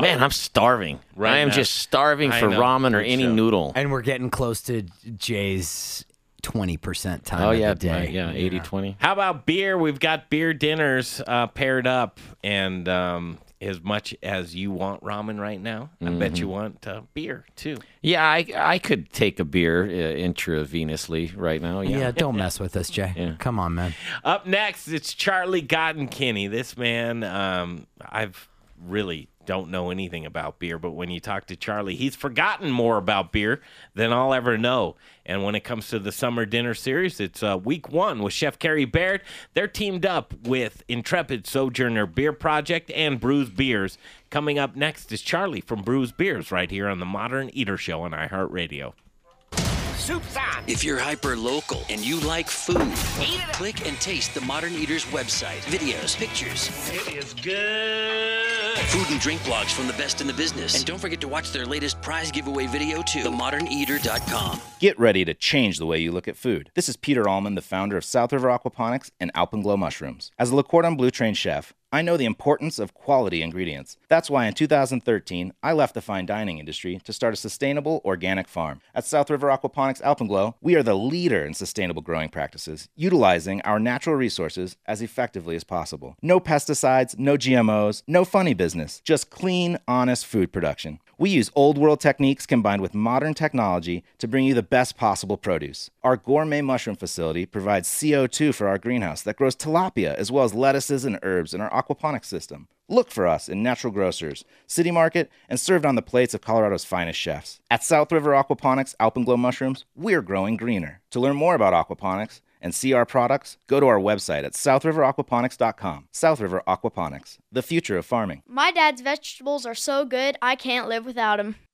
Speaker 6: Man, I'm starving.
Speaker 4: Right
Speaker 6: I am
Speaker 4: now.
Speaker 6: just starving
Speaker 4: I
Speaker 6: for
Speaker 4: know.
Speaker 6: ramen or
Speaker 4: Me
Speaker 6: any
Speaker 4: too.
Speaker 6: noodle.
Speaker 5: And we're getting close to Jay's 20% time
Speaker 6: Oh
Speaker 5: of
Speaker 6: yeah,
Speaker 5: the day.
Speaker 6: yeah, 80 20.
Speaker 4: How about beer? We've got beer dinners uh, paired up, and um, as much as you want ramen right now, I bet you want uh, beer too.
Speaker 6: Yeah, I I could take a beer uh, intravenously right now.
Speaker 5: Yeah,
Speaker 6: Yeah.
Speaker 5: don't mess with us, Jay.
Speaker 6: Yeah.
Speaker 5: Come on, man.
Speaker 4: Up next, it's Charlie Gottenkieny. This man, um, I've really don't know anything about beer, but when you talk to Charlie, he's forgotten more about beer than I'll ever know. And when it comes to the summer dinner series, it's uh, week one with Chef Carrie Baird. They're teamed up with Intrepid Sojourner Beer Project and Bruz Beers. Coming up next is Charlie from Bruz Beers right here on the Modern Eater Show on iHeartRadio.
Speaker 3: Soup's on.
Speaker 2: If you're hyper local and you like food, click and taste the Modern Eaters website. Videos, pictures,
Speaker 3: It is good.
Speaker 2: food and drink blogs from the best in the business. And don't forget to watch their latest prize giveaway video too. TheModernEater.com.
Speaker 12: Get ready to change the way you look at food. This is Peter Allman, the founder of South River Aquaponics and Alpenglow Mushrooms. As a Le Cordon Bleu trained chef, I know the importance of quality ingredients. That's why in 2013, I left the fine dining industry to start a sustainable organic farm. At South River Aquaponics Alpenglow, we are the leader in sustainable growing practices, utilizing our natural resources as effectively as possible. No pesticides, no GMOs, no funny business, just clean, honest food production. We use old world techniques combined with modern technology to bring you the best possible produce. Our gourmet mushroom facility provides CO2 for our greenhouse that grows tilapia as well as lettuces and herbs in our aquaponics system. Look for us in natural grocers, city market, and served on the plates of Colorado's finest chefs. At South River Aquaponics Alpenglow Mushrooms, we're growing greener. To learn more about aquaponics and see our products, go to our website at southriveraquaponics.com. South River Aquaponics, the future of farming.
Speaker 31: My dad's vegetables are so good, I can't live without them.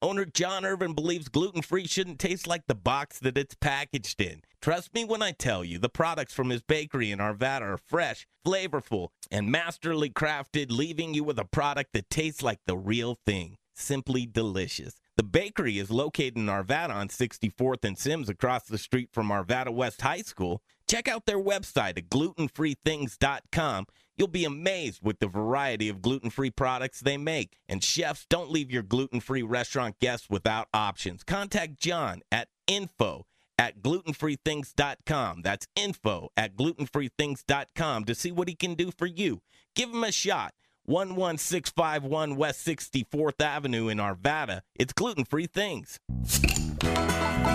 Speaker 4: Owner John Irvin believes gluten free shouldn't taste like the box that it's packaged in. Trust me when I tell you, the products from his bakery in Arvada are fresh, flavorful, and masterly crafted, leaving you with a product that tastes like the real thing. Simply delicious. The bakery is located in Arvada on 64th and Simms across the street from Arvada West High School. Check out their website at glutenfreethings.com. You'll be amazed with the variety of gluten free products they make. And chefs, don't leave your gluten free restaurant guests without options. Contact John at info at glutenfreethings.com. That's info at glutenfreethings.com to see what he can do for you. Give him a shot. 11651 West 64th Avenue in Arvada. It's gluten free things.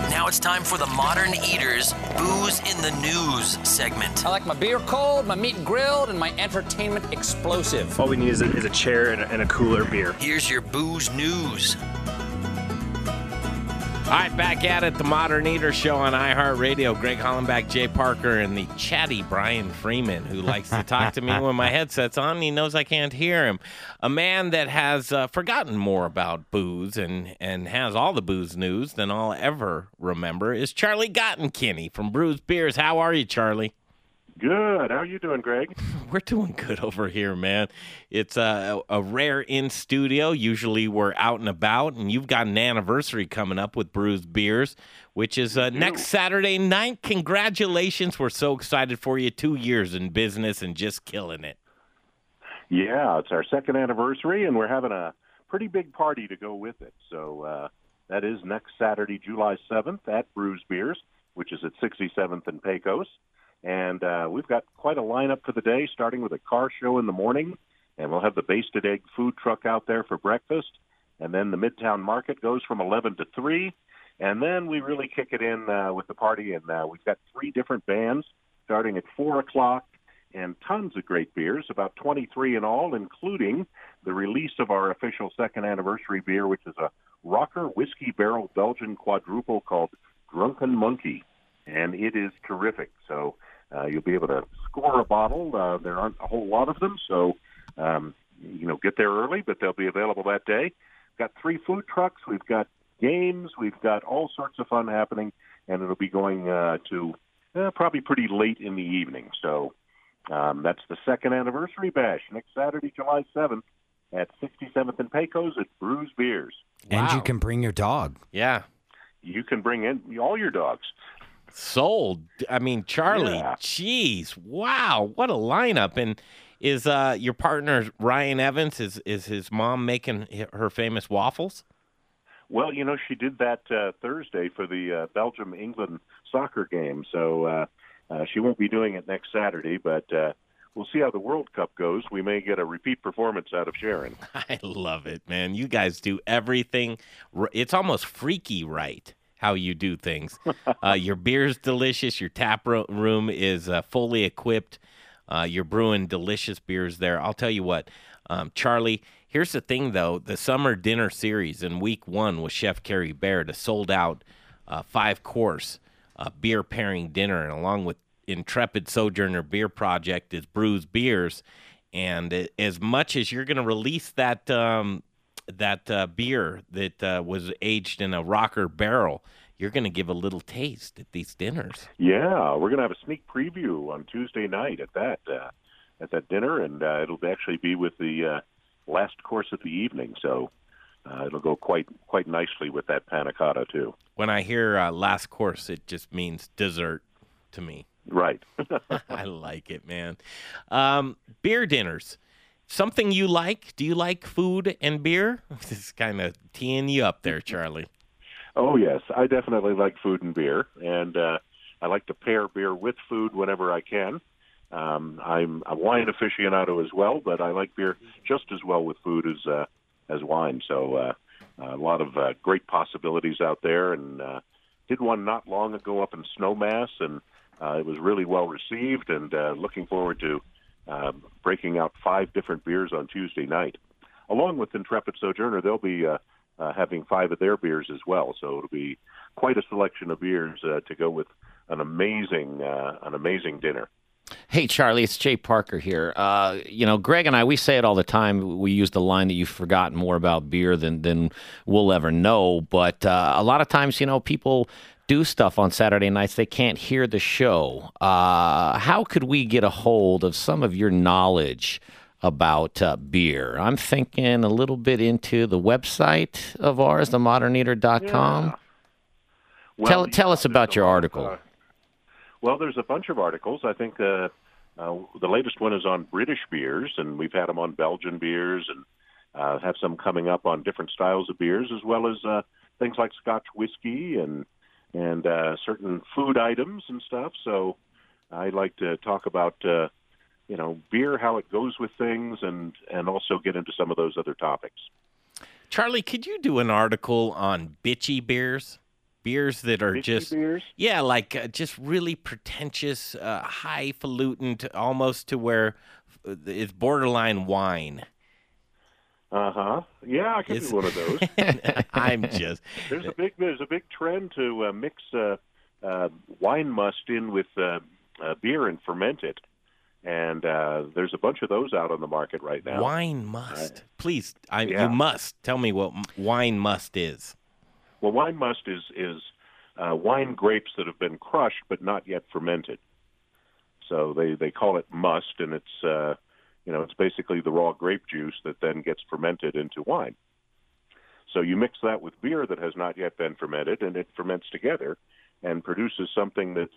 Speaker 2: Now it's time for the Modern Eaters Booze in the News segment.
Speaker 28: I like my beer cold, my meat grilled, and my entertainment explosive.
Speaker 32: All we need is a, is a chair and a, and a cooler beer.
Speaker 2: Here's your booze news.
Speaker 4: All right, back at it, the Modern Eater Show on iHeartRadio. Greg Hollenbach, Jay Parker, and the chatty Brian Freeman, who likes to talk to me when my headset's on. He knows I can't hear him. A man that has uh, forgotten more about booze and, and has all the booze news than I'll ever remember is Charlie Gottenkieny from Bruz Beers. How are you, Charlie?
Speaker 11: Good. How are you doing, Greg?
Speaker 4: We're doing good over here, man. It's a, a rare in studio. Usually we're out and about, and you've got an anniversary coming up with Bruz Beers, which is uh, next Saturday night. Congratulations. We're so excited for you. Two years in business and just killing it.
Speaker 11: Yeah, it's our second anniversary, and we're having a pretty big party to go with it. So uh, that is next Saturday, July 7th at Bruz Beers, which is at 67th and Pecos. And uh, we've got quite a lineup for the day, starting with a car show in the morning, and we'll have the Basted Egg food truck out there for breakfast. And then the Midtown Market goes from 11 to 3. And then we really kick it in uh, with the party, and uh, we've got three different bands starting at 4 o'clock and tons of great beers, about 23 in all, including the release of our official second anniversary beer, which is a rocker whiskey barrel Belgian quadruple called Drunken Monkey. And it is terrific. So uh, you'll be able to score a bottle. Uh, there aren't a whole lot of them, so um, you know get there early, but they'll be available that day. We've got three food trucks. We've got games. We've got all sorts of fun happening, and it'll be going uh, to uh, probably pretty late in the evening. So um, that's the second anniversary bash next Saturday, July seventh, at 67th and Pecos at Bruz Beers.
Speaker 5: And you can bring your dog.
Speaker 4: Yeah.
Speaker 11: You can bring in all your dogs.
Speaker 4: Sold. I mean, Charlie,
Speaker 11: Yeah.
Speaker 4: jeez, wow, what a lineup! And is uh, your partner Ryan Evans? Is is his mom making her famous waffles?
Speaker 11: Well, you know, she did that uh, Thursday for the uh, Belgium England soccer game, so uh, uh, she won't be doing it next Saturday, but uh, we'll see how the World Cup goes. We may get a repeat performance out of Sharon.
Speaker 4: I love it, man. You guys do everything. r- It's almost freaky, right? How you do things. uh, your beer's delicious. Your tap room is uh, fully equipped. Uh, you're brewing delicious beers there. I'll tell you what, um, Charlie. Here's the thing, though: the summer dinner series in week one with Chef Carrie Baird, a sold out uh, five course uh, beer pairing dinner, and along with Intrepid Sojourner Beer Project is Bruz Beers, and as much as you're going to release that um, that uh, beer that uh, was aged in a rocker barrel, you're going to give a little taste at these dinners.
Speaker 11: Yeah, we're going to have a sneak preview on Tuesday night at that uh, at that dinner, and uh, it'll actually be with the uh, last course of the evening. So uh, it'll go quite quite nicely with that panna cotta too.
Speaker 4: When I hear uh, last course, it just means dessert to me.
Speaker 11: Right.
Speaker 4: I like it, man. Um, beer dinners. Something you like? Do you like food and beer? This is kind of teeing you up there, Charlie.
Speaker 11: Oh yes, I definitely like food and beer, and uh, I like to pair beer with food whenever I can. Um, I'm a wine aficionado as well, but I like beer just as well with food as uh, as wine. So uh, a lot of uh, great possibilities out there, and uh, did one not long ago up in Snowmass, and uh, it was really well received. And uh, looking forward to uh, breaking out five different beers on Tuesday night, along with Intrepid Sojourner. They'll be uh, uh, having five of their beers as well, so it'll be quite a selection of beers uh, to go with an amazing uh, an amazing dinner.
Speaker 6: Hey, Charlie, it's Jay Parker here. Uh, you know, Greg and I, we say it all the time. We use the line that you've forgotten more about beer than, than we'll ever know. But uh, a lot of times, you know, people do stuff on Saturday nights. They can't hear the show. Uh, how could we get a hold of some of your knowledge about uh, beer? I'm thinking a little bit into the website of ours, themoderneater.com.
Speaker 11: Yeah. Well,
Speaker 6: tell,
Speaker 11: yeah,
Speaker 6: tell us about your article.
Speaker 11: Uh, well, there's a bunch of articles. I think uh, uh, the latest one is on British beers, and we've had them on Belgian beers, and uh, have some coming up on different styles of beers, as well as uh, things like Scotch whiskey and and uh, certain food items and stuff. So I like to talk about uh, you know beer, how it goes with things, and and also get into some of those other topics.
Speaker 4: Charlie, could you do an article on bitchy beers? Beers that are
Speaker 11: Bitchy
Speaker 4: just
Speaker 11: beers?
Speaker 4: yeah, like uh, just really pretentious, uh, highfalutin, to, almost to where uh, it's borderline wine.
Speaker 11: Uh huh. Yeah, I could
Speaker 4: Is-
Speaker 11: do one of those.
Speaker 4: I'm just
Speaker 11: There's a big there's a big trend to uh, mix uh, uh, wine must in with uh, uh, beer and ferment it, and uh, there's a bunch of those out on the market right now.
Speaker 4: Wine must. Please, I,
Speaker 11: Yeah.
Speaker 4: you must tell me what wine must is.
Speaker 11: Well, wine must is is uh, wine grapes that have been crushed but not yet fermented. So they they call it must, and it's uh, you know it's basically the raw grape juice that then gets fermented into wine. So you mix that with beer that has not yet been fermented, and it ferments together and produces something that's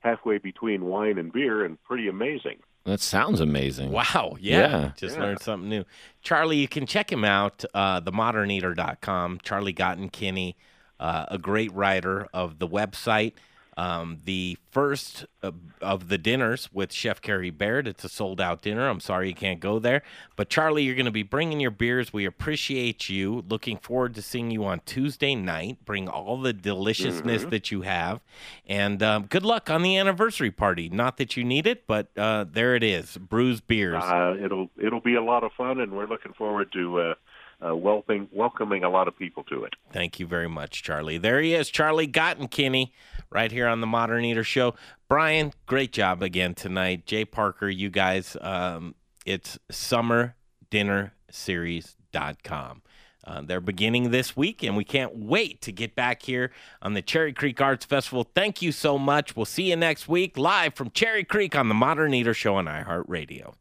Speaker 11: halfway between wine and beer, and pretty amazing.
Speaker 6: That sounds amazing.
Speaker 4: Wow. Yeah.
Speaker 6: Yeah.
Speaker 4: Just
Speaker 11: Yeah.
Speaker 4: learned something new. Charlie, you can check him out, uh, themoderneater.com. Charlie Gottenkieny, uh, a great writer of the website. Um, the first of, of the dinners with Chef Carrie Baird. It's a sold out dinner. I'm sorry you can't go there. But Charlie, you're going to be bringing your beers. We appreciate you. Looking forward to seeing you on Tuesday night. Bring all the deliciousness
Speaker 11: Mhm.
Speaker 4: that you have. And um, good luck on the anniversary party. Not that you need it, but uh, there it is. Bruz Beers.
Speaker 11: Uh, it'll it'll be a lot of fun, and we're looking forward to uh, uh, welcoming welcoming a lot of people to it.
Speaker 4: Thank you very much, Charlie. There he is, Charlie Gottenkieny, right here on the Modern Eater Show. Brian, great job again tonight. Jay Parker, you guys, um, it's summerdinnerseries.com. Uh, they're beginning this week, and we can't wait to get back here on the Cherry Creek Arts Festival. Thank you so much. We'll see you next week live from Cherry Creek on the Modern Eater Show on iHeartRadio.